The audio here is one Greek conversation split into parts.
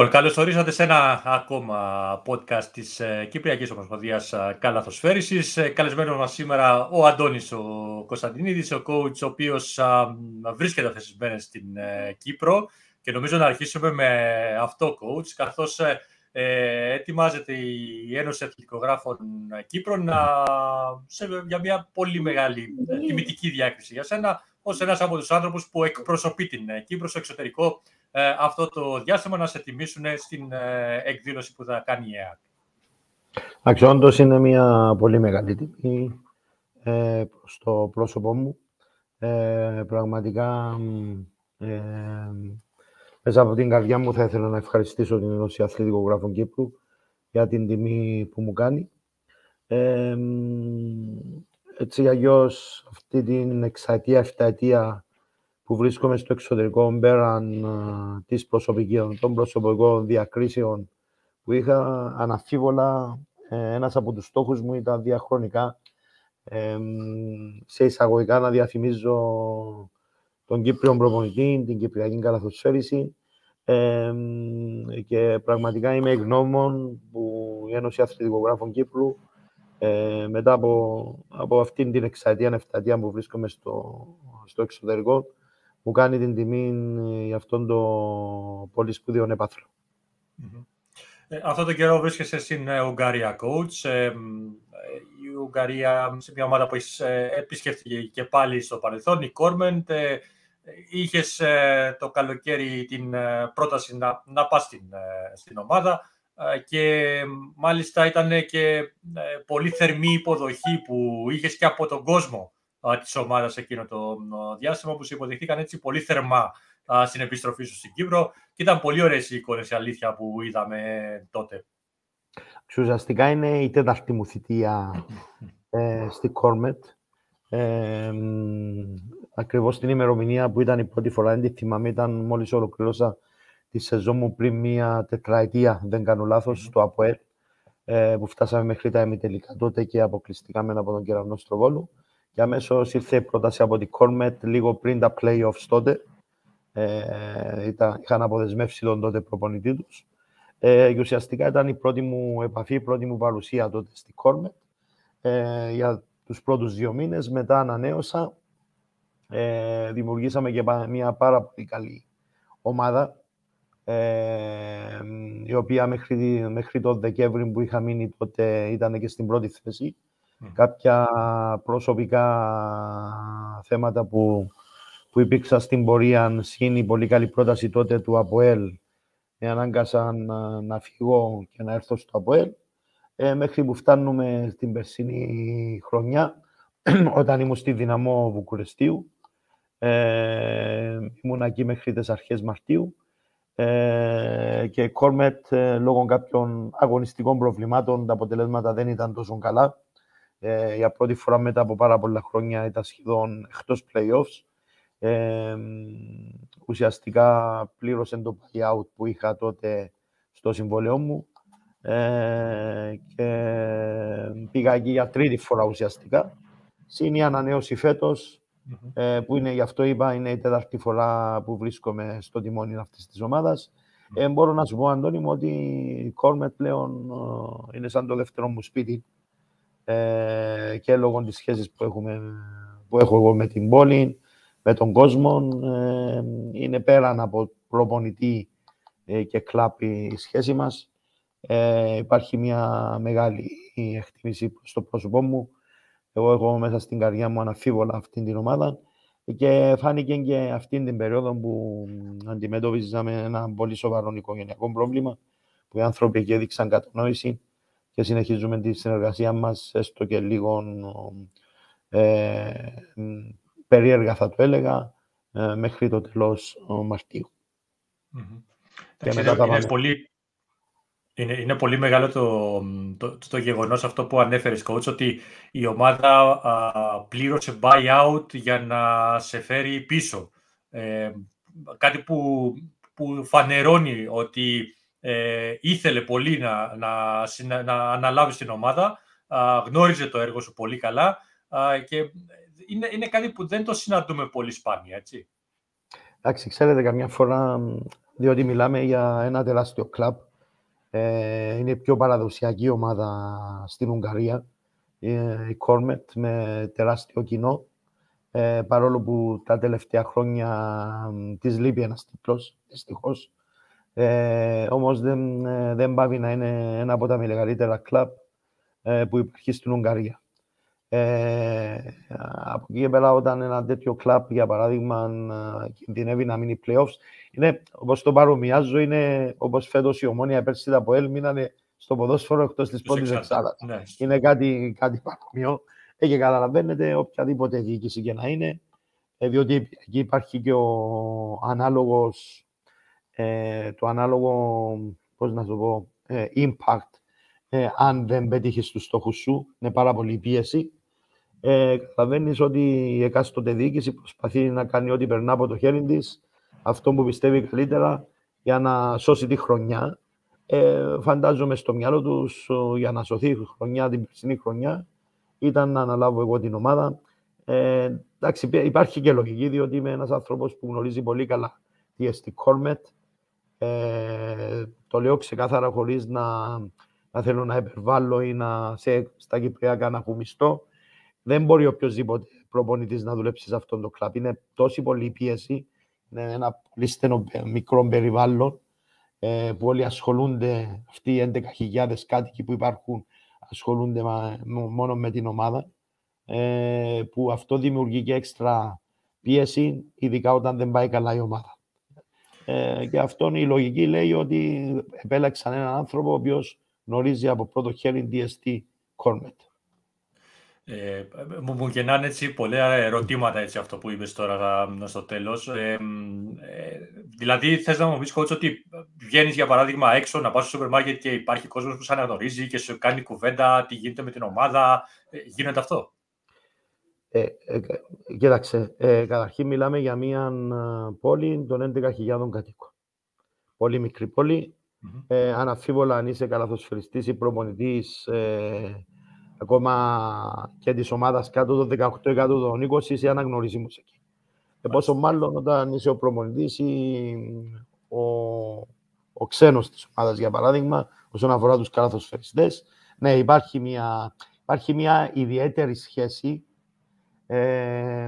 Λοιπόν, καλώς ορίσατε σε ένα ακόμα podcast της ε, Κυπριακής Ομοσπονδίας ε, Καλαθοσφαίρησης. Ε, καλεσμένος μας σήμερα ο Αντώνης ο Κωνσταντινίδης, ο coach, ο οποίος βρίσκεται αυτές στην Κύπρο. Και νομίζω να αρχίσουμε με αυτό, coach, καθώς ετοιμάζεται η Ένωση Αθλητικογράφων Κύπρων σε, για μια πολύ μεγάλη τιμητική διάκριση για σένα, ως ένας από τους άνθρωπους που εκπροσωπεί την Κύπρο στο εξωτερικό ε, αυτό το διάστημα να σε τιμήσουν στην ε, εκδήλωση που θα κάνει η ΕΑΚ. Αξιόντως είναι μια πολύ μεγάλη τιμή ε, στο πρόσωπό μου. Ε, πραγματικά, ε, μέσα από την καρδιά μου θα ήθελα να ευχαριστήσω την Ενώση Αθλητικογράφων Κύπρου για την τιμή που μου κάνει. Ε, έτσι αλλιώς αυτή την εξαετία, εφταετία που βρίσκομαι στο εξωτερικό πέραν της προσωπικής, των προσωπικών διακρίσεων που είχα, αναφίβολα ε, ένας από τους στόχους μου ήταν διαχρονικά σε εισαγωγικά να διαφημίζω τον Κύπριο προπονητή, την Κυπριακή Καλαθοσφαίριση και πραγματικά είμαι ευγνώμων που η Ένωση Αθλητικογράφων Κύπρου ε, μετά από, από αυτήν την εξαετία, εφτατία που βρίσκομαι στο, στο εξωτερικό μου κάνει την τιμή ε, για αυτόν το πολύ σπουδαίο έπαθρο. Ε, αυτό το καιρό βρίσκεσαι στην ε, Ουγγαρία, coach. Ε, η Ουγγαρία, σε μια ομάδα που έχεις επισκεφτεί και πάλι στο παρελθόν, η Κόρμεντ, ε, είχες το καλοκαίρι την πρόταση να, να πας στην, στην ομάδα και μάλιστα ήταν και πολύ θερμή υποδοχή που είχες και από τον κόσμο της ομάδας εκείνο το διάστημα που σε υποδεχτήκαν έτσι πολύ θερμά στην επιστροφή σου στην Κύπρο και ήταν πολύ ωραίες οι εικόνες η αλήθεια που είδαμε τότε. Ουσιαστικά είναι η τέταρτη μου θητεία ε, στη Κόρμετ. Ε, ακριβώς την ημερομηνία που ήταν η πρώτη φορά, δεν τη θυμάμαι, ήταν μόλις ολοκληρώσα τη σεζόν μου πριν μία τετραετία, δεν κάνω λάθος, στο ΑΠΟΕΛ, ε, που φτάσαμε μέχρι τα ημιτελικά τότε και αποκλειστήκαμε από τον Κεραυνό Στροβόλου και αμέσως ήρθε η πρόταση από την Κόρμετ λίγο πριν τα playoffs τότε. Ε, ήταν, είχαν αποδεσμεύσει τον τότε προπονητή τους. Ε, και ουσιαστικά ήταν η πρώτη μου επαφή, η πρώτη μου παρουσία τότε στη Κόρμετ ε, για τους πρώτους δύο μήνες. Μετά ανανέωσα. Ε, δημιουργήσαμε και μια πάρα πολύ καλή ομάδα ε, η οποία μέχρι, μέχρι το Δεκέμβρη που είχα μείνει τότε ήταν και στην πρώτη θέση κάποια προσωπικά θέματα που, που υπήρξαν στην πορεία. Σχήνει πολύ καλή πρόταση τότε του ΑΠΟΕΛ. Με ανάγκασαν να, να φύγω και να έρθω στο ΑΠΟΕΛ. Ε, μέχρι που φτάνουμε στην περσινή χρονιά, όταν ήμουν στη Δυναμό Βουκουρεστίου. Ε, ήμουν εκεί μέχρι τις αρχές Μαρτίου. Ε, και Κόρμετ, ε, λόγω κάποιων αγωνιστικών προβλημάτων, τα αποτελέσματα δεν ήταν τόσο καλά. Ε, για πρώτη φορά μετά από πάρα πολλά χρόνια ήταν σχεδόν εκτός playoffs. Ε, ουσιαστικά πλήρωσε το buyout που είχα τότε στο συμβόλαιό μου ε, και πήγα εκεί για τρίτη φορά ουσιαστικά. Συν η ανανέωση ε, που είναι, γι' αυτό είπα, είναι η τέταρτη φορά που βρίσκομαι στο τιμόνι αυτής της ομάδας. Ε, μπορώ να σου πω, Αντώνη μου, ότι η Κόρμετ πλέον ε, είναι σαν το δεύτερο μου σπίτι ε, και λόγω της σχέσης που, έχουμε, που έχω εγώ με την πόλη, με τον κόσμο. Ε, είναι πέραν από προπονητή ε, και κλάπ η σχέση μας. Ε, υπάρχει μια μεγάλη εκτίμηση στο πρόσωπό μου. Εγώ έχω μέσα στην καρδιά μου αναφίβολα αυτήν την ομάδα και φάνηκε και αυτήν την περίοδο που αντιμετωπίζαμε ένα πολύ σοβαρό οικογενειακό πρόβλημα που οι άνθρωποι εκεί έδειξαν κατανόηση και συνεχίζουμε τη συνεργασία μας έστω και λίγο ε, περίεργα θα το έλεγα ε, μέχρι το τέλος Μαρτίου. Και μετά είναι, είναι, πολύ, είναι, είναι πολύ μεγάλο το, το, το, γεγονός αυτό που ανέφερες, coach, ότι η ομάδα α, πλήρωσε buyout για να σε φέρει πίσω. Ε, κάτι που, που φανερώνει ότι ε, ήθελε πολύ να, να, να αναλάβει την ομάδα, γνώριζε το έργο σου πολύ καλά και είναι, είναι κάτι που δεν το συναντούμε πολύ σπάνια, έτσι. Εντάξει, ξέρετε, καμιά φορά διότι μιλάμε για ένα τεράστιο κλαμπ. Ε, είναι η πιο παραδοσιακή ομάδα στην Ουγγαρία, ε, η Κόρμετ, με τεράστιο κοινό. Ε, παρόλο που τα τελευταία χρόνια της λείπει ένας τίτλος, δυστυχώς. Ε, όμως δεν, ε, δεν πάβει να είναι ένα από τα μεγαλύτερα κλαμπ ε, που υπάρχει στην Ουγγαρία. Ε, από εκεί και πέρα, όταν ένα τέτοιο κλαμπ, για παράδειγμα, κινδυνεύει να μείνει playoffs, είναι, όπως το παρομοιάζω, είναι όπως φέτος η Ομόνια πέρσι από ΕΛ μείνανε στο ποδόσφαιρο εκτός της πρώτης εξάδας. Ναι. Είναι κάτι, κάτι παρόμοιο. Ε, και καταλαβαίνετε, οποιαδήποτε διοίκηση και να είναι, ε, διότι εκεί υπάρχει και ο ανάλογος, ε, το ανάλογο, πώς να το πω, ε, impact, ε, αν δεν πετύχεις τους στόχους σου, είναι πάρα πολύ πίεση ε, καταλαβαίνει ότι η εκάστοτε διοίκηση προσπαθεί να κάνει ό,τι περνά από το χέρι της, αυτό που πιστεύει καλύτερα για να σώσει τη χρονιά. Ε, φαντάζομαι στο μυαλό τους για να σωθεί η χρονιά, την περσινή χρονιά, ήταν να αναλάβω εγώ την ομάδα. Ε, εντάξει, υπάρχει και λογική, διότι είμαι ένας άνθρωπος που γνωρίζει πολύ καλά τι εστί Κόρμετ. Ε, το λέω ξεκάθαρα χωρίς να, να θέλω να υπερβάλλω ή να σε, στα Κυπριακά να ακουμιστώ. Δεν μπορεί οποιοδήποτε προπονητής να δουλέψει σε αυτό το κλαμπ. Είναι τόση πολλή πίεση. Είναι ένα πολύ στενό μικρό περιβάλλον ε, που όλοι ασχολούνται, αυτοί οι 11.000 κάτοικοι που υπάρχουν, ασχολούνται μόνο με την ομάδα. Ε, που αυτό δημιουργεί και έξτρα πίεση, ειδικά όταν δεν πάει καλά η ομάδα. Ε, και αυτό η λογική λέει ότι επέλεξαν έναν άνθρωπο ο οποίος γνωρίζει από πρώτο χέρι DST Cormet. Ε, μου, μου γεννάνε έτσι πολλά ερωτήματα έτσι, αυτό που είπες τώρα στο τέλος. Ε, ε, δηλαδή, θες να μου πεις, coach, ότι βγαίνεις για παράδειγμα έξω να πας στο σούπερ μάρκετ και υπάρχει κόσμος που σε αναγνωρίζει και σου κάνει κουβέντα, τι γίνεται με την ομάδα. Ε, γίνεται αυτό; Ε, ε, κοίταξε, ε, καταρχήν μιλάμε για μια πόλη των 11.000 κατοίκων. Πολύ μικρή πόλη. Mm-hmm. Ε, αναφίβολα αν είσαι καλαθοσφαιριστής ή προπονητής, ε, ακόμα και της ομάδας κάτω των 18 κάτω των 20 είσαι αναγνωρίσιμος εκεί. Και πόσο μάλλον όταν είσαι ο προμονητής ή ο, ο ξένος της ομάδας, για παράδειγμα, όσον αφορά τους καλαθοσφαιριστές, ναι, υπάρχει μια, υπάρχει μια ιδιαίτερη σχέση ε,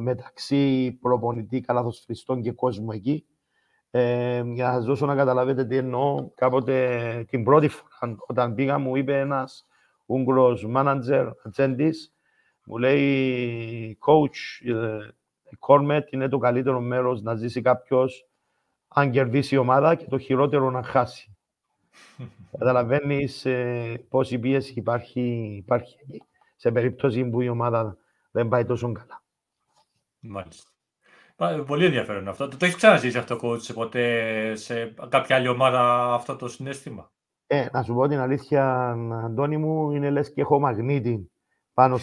μεταξύ προπονητή καλαθοσφαιριστών και κόσμου εκεί. Ε, για να σας δώσω να καταλάβετε τι εννοώ, κάποτε την πρώτη φορά όταν πήγα μου είπε ένας Ούγγρος manager, ατζέντης, μου λέει coach, η Κόρμετ είναι το καλύτερο μέρος να ζήσει κάποιος αν κερδίσει η ομάδα και το χειρότερο να χάσει. Καταλαβαίνεις ε, πόση πίεση υπάρχει, υπάρχει εκεί, σε περίπτωση που η ομάδα δεν πάει τόσο καλά. Μάλιστα. Πολύ ενδιαφέρον αυτό. Το, το έχεις ξαναζήσει αυτό, coach, σε ποτέ σε κάποια άλλη ομάδα αυτό το συνέστημα; Ε, να σου πω την αλήθεια, Αντώνη μου, είναι λες και έχω μαγνήτη πάνω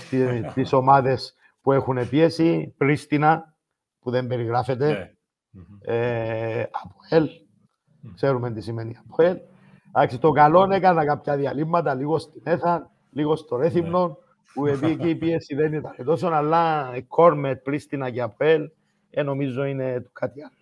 στις ομάδες που έχουν πίεση. Πρίστινα, που δεν περιγράφεται. Ναι. Ε, Αποέλ, ξέρουμε τι σημαίνει Αποέλ. Εντάξει, το καλό έκανα κάποια διαλύματα, λίγο στην Έθα, λίγο στο Ρέθυμνο, ναι. που εκεί η πίεση δεν ήταν τόσο, αλλά Κόρμετ, Πρίστινα και Αποέλ, ε, νομίζω είναι κάτι άλλο.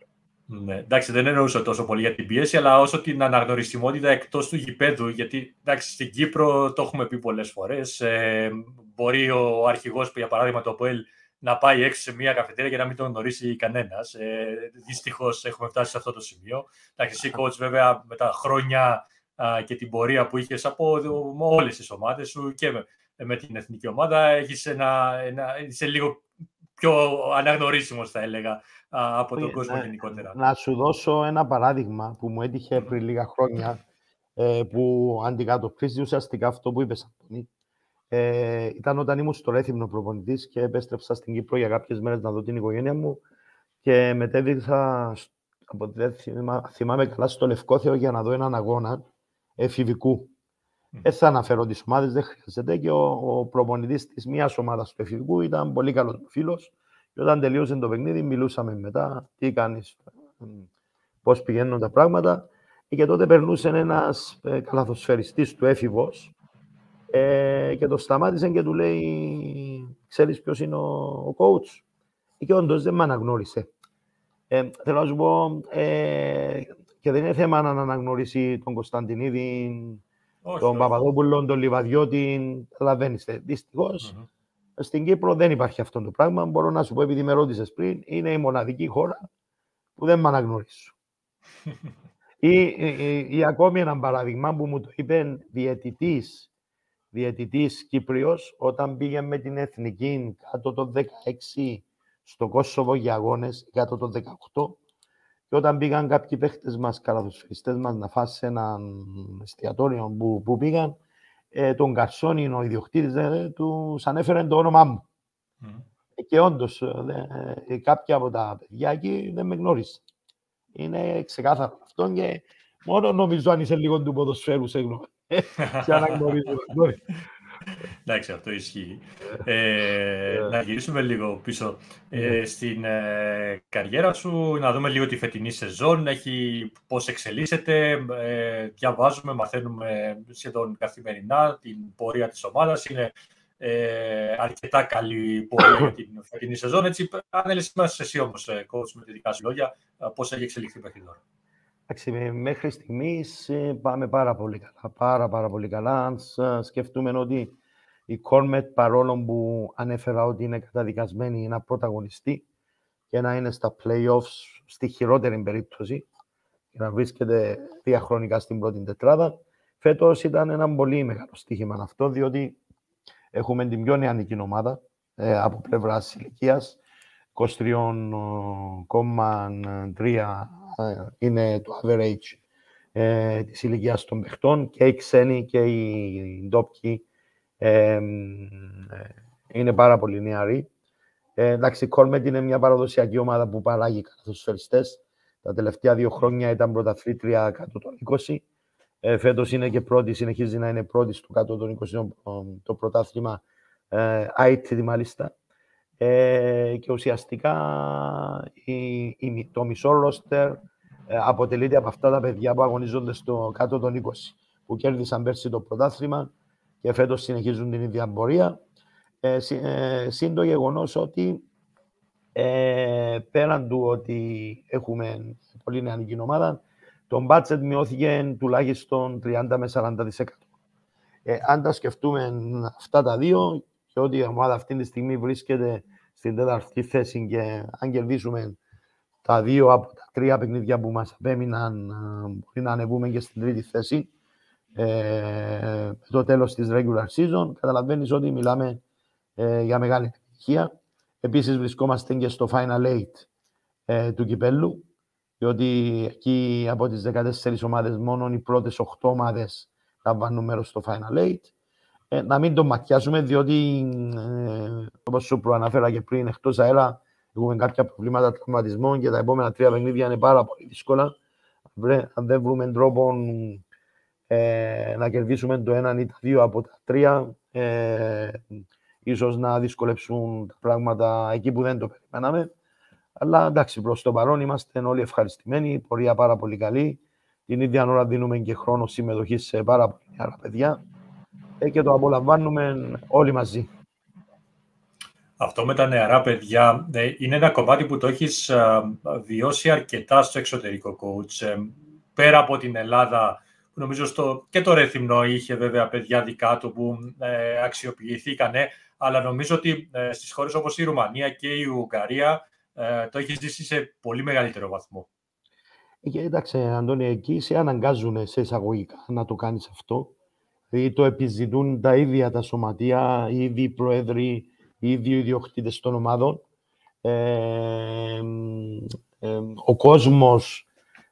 Ναι, εντάξει, δεν εννοούσα τόσο πολύ για την πίεση, αλλά όσο την αναγνωριστιμότητα εκτός του γηπέδου. Γιατί εντάξει, στην Κύπρο το έχουμε πει πολλές φορές. Ε, μπορεί ο αρχηγός, για παράδειγμα, το ΠΟΕΛ να πάει έξω σε μια καφετέρια και να μην τον γνωρίσει κανένας. Ε, Δυστυχώς έχουμε φτάσει σε αυτό το σημείο. Εντάξει, εσύ, coach, βέβαια, με τα χρόνια α, και την πορεία που είχες από όλες τις ομάδες σου και με, με την εθνική ομάδα, έχεις ένα, ένα, είσαι λίγο πιο αναγνωρίσιμος, θα έλεγα, από τον κόσμο να, γενικότερα. Να σου δώσω ένα παράδειγμα που μου έτυχε πριν λίγα χρόνια, ε, που αντικατοπτρίζει ουσιαστικά αυτό που είπες, Αντώνη. Ε, ήταν όταν ήμουν στο Ρέθυμνο προπονητής και επέστρεψα στην Κύπρο για κάποιες μέρες να δω την οικογένεια μου και μετέδειξα, από δεν θυμάμαι καλά, στο Λευκόθεο για να δω έναν αγώνα εφηβικού. Δεν θα αναφέρω τις ομάδες, δεν χρειάζεται. Και ο, ο προπονητής της μία ομάδας του εφηβικού ήταν πολύ καλός φίλος. Και όταν τελείωσε το παιχνίδι, μιλούσαμε μετά. Τι κάνεις, πώς πηγαίνουν τα πράγματα. Και τότε περνούσε ένας ε, καλαθοσφαιριστής του έφηβος ε, και το σταμάτησε και του λέει: Ξέρεις ποιος είναι ο, ο coach; Και όντως δεν με αναγνώρισε. Ε, θέλω να σου πω, ε, και δεν είναι θέμα να αναγνωρίσει τον Κωνσταντινίδη, όχι, τον όχι. Παπαδόπουλο, τον Λιβαδιώτη, καταλαβαίνετε. Δυστυχώς, mm-hmm. στην Κύπρο δεν υπάρχει αυτό το πράγμα. Μπορώ να σου πω, επειδή με ρώτησες πριν, είναι η μοναδική χώρα που δεν με αναγνωρίζω. ή, ή, ή, ακόμη ένα παράδειγμα που μου το είπε διαιτητής, διαιτητής Κύπριος όταν πήγε με την Εθνική κάτω το 16 στο Κόσοβο για αγώνες, κάτω το 18 και όταν πήγαν κάποιοι παίχτες μας, καλαθοσφαιριστές μας, να φάσει σε ένα εστιατόριο που, που πήγαν, ε, τον Καρσόνι, ο ιδιοκτήτης, ε, τους ανέφερε το όνομά μου. Mm. Και όντως, ε, ε, κάποια από τα παιδιά εκεί δεν με γνώρισε. Είναι ξεκάθαρο αυτό και μόνο νομίζω αν είσαι λίγο του ποδοσφαίρου, σε γνώμη. και αναγνωρίζω. Εντάξει, αυτό ισχύει. Ε, ε, να γυρίσουμε λίγο πίσω ε, ναι. στην ε, καριέρα σου, να δούμε λίγο τη φετινή σεζόν, έχει, πώς εξελίσσεται, ε, διαβάζουμε, μαθαίνουμε σχεδόν καθημερινά την πορεία της ομάδας. Είναι ε, αρκετά καλή πορεία για την φετινή σεζόν. Έτσι, ανέλεση μας εσύ όμως, coach, με τη δικά σου λόγια, πώς έχει εξελιχθεί μέχρι τώρα; Εντάξει, μέχρι στιγμής πάμε πάρα πολύ καλά. Πάρα, πάρα πολύ καλά. Αν σκεφτούμε ότι η Κόρμετ, παρόλο που ανέφερα ότι είναι καταδικασμένη να πρωταγωνιστεί και να είναι στα playoffs στη χειρότερη περίπτωση και να βρίσκεται διαχρονικά στην πρώτη τετράδα, φέτος ήταν ένα πολύ μεγάλο στοίχημα αυτό, διότι έχουμε την πιο νεανική ομάδα ε, από πλευράς ηλικίας. 23,3 ε, είναι το average ε, της ηλικίας των παιχτών και οι ξένοι και οι ντόπιοι ε, είναι πάρα πολύ νεαροί. Ε, εντάξει, η Κόλμετ είναι μια παραδοσιακή ομάδα που παράγει καθοσφαιριστές. Τα τελευταία δύο χρόνια ήταν πρωταθλήτρια κάτω των 20. Ε, Φέτος είναι και πρώτη, συνεχίζει να είναι πρώτη στο κάτω των 20 το, το πρωτάθλημα ε, IT μάλιστα. Ε, και ουσιαστικά η, η, το μισό ρόστερ ε, αποτελείται από αυτά τα παιδιά που αγωνίζονται στο κάτω των 20, που κέρδισαν πέρσι το πρωτάθλημα και φέτος συνεχίζουν την ίδια πορεία. Ε, ε, Συν το γεγονός ότι ε, πέραν του ότι έχουμε πολύ νεανική ομάδα, το budget μειώθηκε τουλάχιστον 30 με 40 Ε, αν τα σκεφτούμε αυτά τα δύο και ότι η ομάδα αυτή τη στιγμή βρίσκεται στην τέταρτη θέση και αν κερδίσουμε τα δύο από τα τρία παιχνίδια που μας απέμειναν μπορεί να ανεβούμε και στην τρίτη θέση ε, το τέλος της regular season. Καταλαβαίνεις ότι μιλάμε ε, για μεγάλη επιτυχία. Επίσης βρισκόμαστε και στο Final Eight ε, του Κυπέλου, διότι εκεί από τις 14 ομάδες μόνο οι πρώτες 8 ομάδες λαμβάνουν μέρος στο Final Eight. Ε, να μην το μακιάσουμε, διότι ε, όπως σου προαναφέρα και πριν, εκτός αέρα, έχουμε κάποια προβλήματα τραυματισμών και τα επόμενα τρία παιχνίδια είναι πάρα πολύ δύσκολα. Αν δεν βρούμε τρόπο ε, να κερδίσουμε το έναν ή τα δύο από τα τρία, ε, ίσως να δυσκολέψουν τα πράγματα εκεί που δεν το περιμέναμε. Αλλά εντάξει, προς το παρόν είμαστε όλοι ευχαριστημένοι, πορεία πάρα πολύ καλή. Την ίδια ώρα δίνουμε και χρόνο συμμετοχής σε πάρα πολύ άλλα παιδιά ε, και το απολαμβάνουμε όλοι μαζί. Αυτό με τα νεαρά παιδιά ε, είναι ένα κομμάτι που το έχεις ε, βιώσει αρκετά στο εξωτερικό coach. Ε, πέρα από την Ελλάδα, νομίζω στο, και το Ρεθυμνό είχε βέβαια παιδιά δικά του που ε, αξιοποιηθήκανε, αλλά νομίζω ότι ε, στις χώρες όπως η Ρουμανία και η Ουγγαρία ε, το έχεις ζήσει σε πολύ μεγαλύτερο βαθμό. Ε, κοίταξε, Αντώνη, εκεί σε αναγκάζουν σε εισαγωγικά να το κάνεις αυτό. Δηλαδή το επιζητούν τα ίδια τα σωματεία, οι ίδιοι πρόεδροι, οι ίδιοι ιδιοκτήτες των ομάδων. Ε, ε, ο κόσμος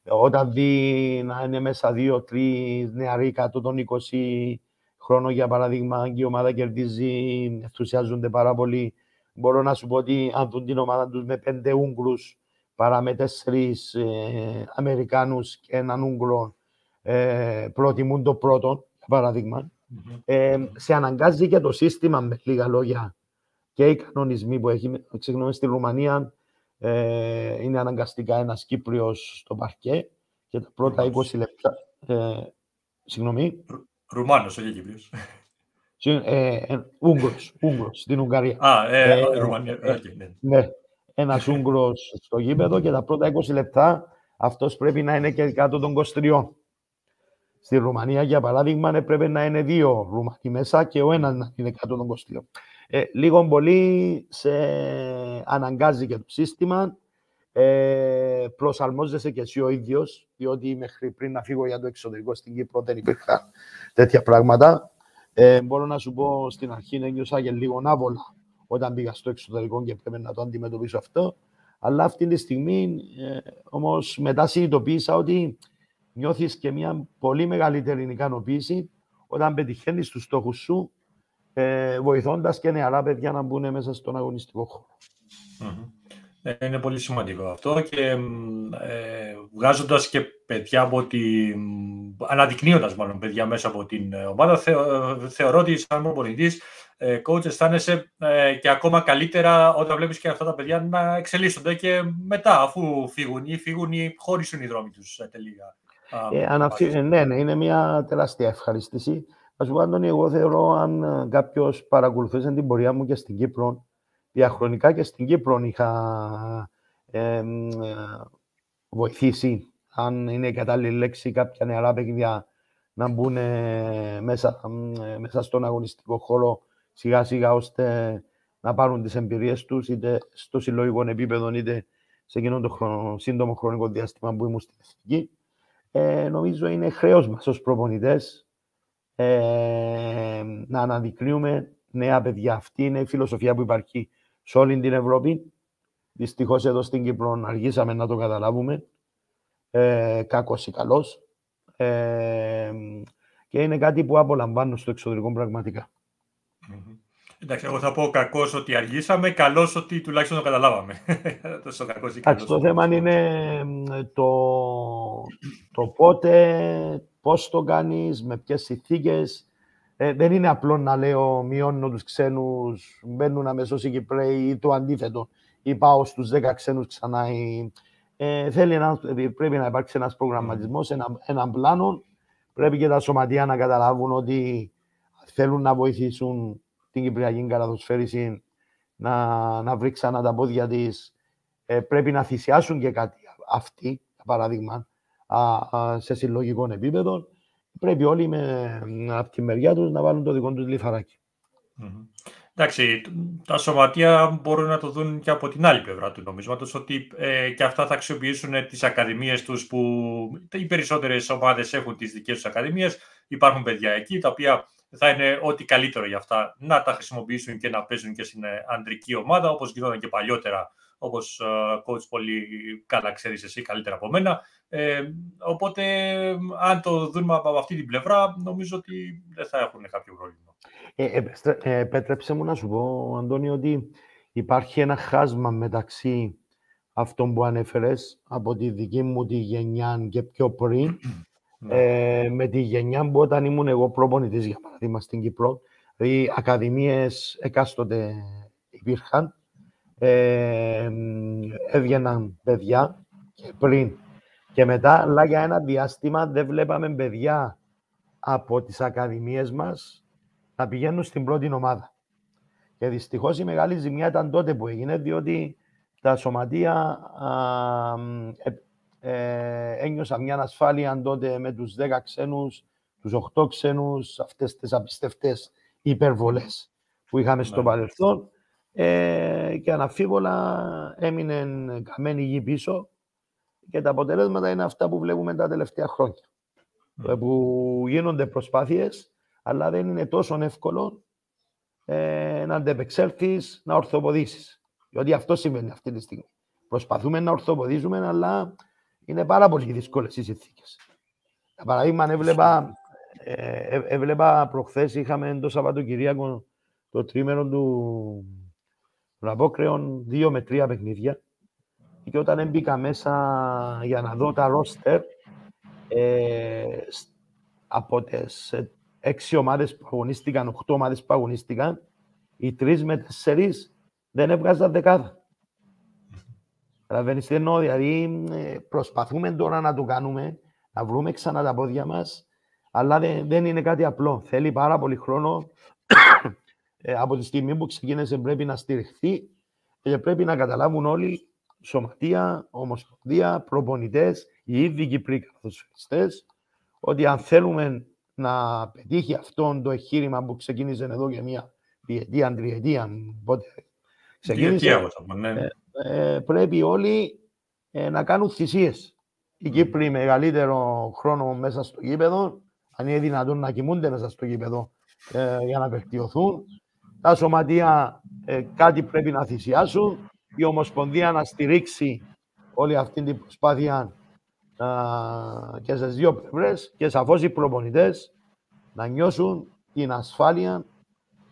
όταν δει να είναι μέσα δύο-τρει νεαροί κάτω των 20 χρόνων, για παράδειγμα, και η ομάδα κερδίζει, ενθουσιάζονται πάρα πολύ. Μπορώ να σου πω ότι αν δουν την ομάδα τους με πέντε Ούγγρους παρά με τέσσερις ε, Αμερικάνους και έναν Ούγγρο, ε, προτιμούν το πρώτο, για παραδειγμα Ε, σε αναγκάζει και το σύστημα με λίγα λόγια και οι κανονισμοί που έχει. Ξεχνάμε στη Ρουμανία ε, είναι αναγκαστικά ένας Κύπριος στο παρκέ και τα πρώτα 20 λεπτά... Ε, συγγνώμη. Ρουμάνος, όχι Κύπριος. Ε, ε, Ούγγρος, Ούγγρος, στην Ουγγαρία. Α, ε, ε, Ρουμανία, okay, ναι. ναι. ένας Ούγγρος στο γήπεδο και τα πρώτα 20 λεπτά αυτός πρέπει να είναι και κάτω των 23. Στη Ρουμανία, για παράδειγμα, έπρεπε να είναι δύο Ρουμανοί μέσα και ο ένας να είναι κάτω των 22. Ε, λίγο πολύ σε αναγκάζει και το σύστημα. Ε, προσαρμόζεσαι και εσύ ο ίδιος, διότι μέχρι πριν να φύγω για το εξωτερικό στην Κύπρο δεν υπήρχαν τέτοια πράγματα. Ε, μπορώ να σου πω στην αρχή ένιωσα και λίγο άβολα όταν πήγα στο εξωτερικό και πρέπει να το αντιμετωπίσω αυτό. Αλλά αυτή τη στιγμή ε, όμως μετά συνειδητοποίησα ότι νιώθεις και μια πολύ μεγαλύτερη ικανοποίηση όταν πετυχαίνεις τους στόχους σου, ε, βοηθώντας και νεαρά παιδιά να μπουν μέσα στον αγωνιστικό χώρο. Ε, είναι πολύ σημαντικό αυτό και ε, βγάζοντας και παιδιά από την... αναδεικνύοντας μάλλον παιδιά μέσα από την ομάδα, θεωρώ ότι σαν προπονητής ε, coach αισθάνεσαι ε, και ακόμα καλύτερα όταν βλέπεις και αυτά τα παιδιά να εξελίσσονται και μετά αφού φύγουν ή φύγουν ή χωρίσουν οι δρόμοι τους ε, τελικά. Ε, αναφύ... ναι, ναι, είναι μια τεράστια ευχαριστήση. Α πούμε, Αντώνη, εγώ θεωρώ αν ε, κάποιος παρακολουθούσε την πορεία μου και στην Κύπρο, διαχρονικά και στην Κύπρο είχα ε, βοηθήσει, αν είναι η κατάλληλη λέξη, κάποια νεαρά παιδιά να μπουν μέσα, μέσα στον αγωνιστικό χώρο σιγά σιγά ώστε να πάρουν τις εμπειρίες τους είτε στο συλλογικό επίπεδο είτε σε εκείνο το χρόνο, σύντομο χρονικό διάστημα που ήμουν στην εθνική. Ε, νομίζω είναι χρέος μας ως προπονητές ε, να αναδεικνύουμε νέα παιδιά. Αυτή είναι η φιλοσοφία που υπάρχει σε όλη την Ευρώπη. Δυστυχώς εδώ στην Κύπρο αργήσαμε να το καταλάβουμε. Ε, ή καλός. Ε, και είναι κάτι που απολαμβάνω στο εξωτερικό πραγματικά. Εντάξει, εγώ θα πω κακός ότι αργήσαμε, καλός ότι τουλάχιστον το καταλάβαμε. Τόσο κακός ή καλός. Το θέμα είναι το, το πότε, πώς το κάνεις, με ποιες συνθήκες. Ε, δεν είναι απλό να λέω μειώνω τους ξένους, μπαίνουν αμέσως οι Κυπρέοι ή το αντίθετο. Ή πάω στους 10 ξένους ξανά. Ε, θέλει ένα, πρέπει να υπάρξει ένας προγραμματισμός, ένα, ένα πλάνο. Πρέπει και τα σωματεία να καταλάβουν ότι θέλουν να βοηθήσουν την Κυπριακή Καλαδοσφαίριση να, να βρει ξανά τα πόδια της, ε, πρέπει να θυσιάσουν και κάτι αυτοί, για παράδειγμα, α, α, σε συλλογικό επίπεδο. Πρέπει όλοι με, από τη μεριά τους να βάλουν το δικό τους λιθαράκι. Εντάξει, τα σωματεία μπορούν να το δουν και από την άλλη πλευρά του νομίσματος, ότι ε, και αυτά θα αξιοποιήσουν τις ακαδημίες τους που οι περισσότερες ομάδες έχουν τις δικές τους ακαδημίες. Υπάρχουν παιδιά εκεί, τα οποία θα είναι ό,τι καλύτερο για αυτά να τα χρησιμοποιήσουν και να παίζουν και στην ε, αντρική ομάδα, όπως γινόταν και παλιότερα, όπως uh, coach πολύ καλά ξέρεις εσύ καλύτερα από μένα. Ε, οπότε, αν το δούμε από αυτή την πλευρά, νομίζω ότι δεν θα έχουν κάποιο πρόβλημα. Ε, ε, επέτρεψε μου να σου πω, Αντώνη, ότι υπάρχει ένα χάσμα μεταξύ αυτών που ανέφερες από τη δική μου τη γενιά και πιο πριν ναι. Ε, με τη γενιά που όταν ήμουν εγώ προπονητής, για παράδειγμα, στην Κύπρο, δηλαδή ακαδημίες εκάστοτε υπήρχαν, ε, έβγαιναν παιδιά και πριν και μετά, αλλά για ένα διάστημα δεν βλέπαμε παιδιά από τις ακαδημίες μας να πηγαίνουν στην πρώτη ομάδα. Και δυστυχώς η μεγάλη ζημιά ήταν τότε που έγινε, διότι τα σωματεία α, ε, ένιωσα μια ασφάλεια τότε με τους 10 ξένους, τους 8 ξένους, αυτές τις απιστευτές υπερβολές που είχαμε στο ναι. παρελθόν ε, και αναφίβολα έμεινε καμένη γη πίσω και τα αποτελέσματα είναι αυτά που βλέπουμε τα τελευταία χρόνια. Mm. Που γίνονται προσπάθειες, αλλά δεν είναι τόσο εύκολο ε, να αντεπεξέλθεις, να ορθοποδήσεις. Διότι αυτό συμβαίνει αυτή τη στιγμή. Προσπαθούμε να ορθοποδήσουμε, αλλά είναι πάρα πολύ δύσκολες οι συνθήκες. Για παράδειγμα, έβλεπα, ε, έβλεπα προχθές, είχαμε το Σαββατοκυριακό το τρίμερο του Ραπόκρεων, δύο με τρία παιχνίδια. Και όταν έμπηκα μέσα για να δω τα ρόστερ, ε, από τις έξι ομάδες που αγωνίστηκαν, οχτώ ομάδες που αγωνίστηκαν, οι τρεις με τέσσερις δεν έβγαζαν δεκάδα. Καταλαβαίνεις τι εννοώ, δηλαδή ε, προσπαθούμε τώρα να το κάνουμε, να βρούμε ξανά τα πόδια μας, αλλά δεν, δεν είναι κάτι απλό. Θέλει πάρα πολύ χρόνο. ε, από τη στιγμή που ξεκίνησε πρέπει να στηριχθεί και πρέπει να καταλάβουν όλοι σωματεία, ομοσπονδία, προπονητές, οι ίδιοι Κυπροί καθοσφαιριστές, ότι αν θέλουμε να πετύχει αυτό το εγχείρημα που ξεκίνησε εδώ για μια διετία, τριετία, πότε ξεκίνησε, ναι. ε, ε, πρέπει όλοι ε, να κάνουν θυσίες. Οι Κύπροι μεγαλύτερο χρόνο μέσα στο γήπεδο, αν είναι δυνατόν να κοιμούνται μέσα στο γήπεδο ε, για να βελτιωθούν. Τα σωματεία ε, κάτι πρέπει να θυσιάσουν. Η Ομοσπονδία να στηρίξει όλη αυτή την προσπάθεια και στι δύο πλευρές και σαφώς οι προπονητές να νιώσουν την ασφάλεια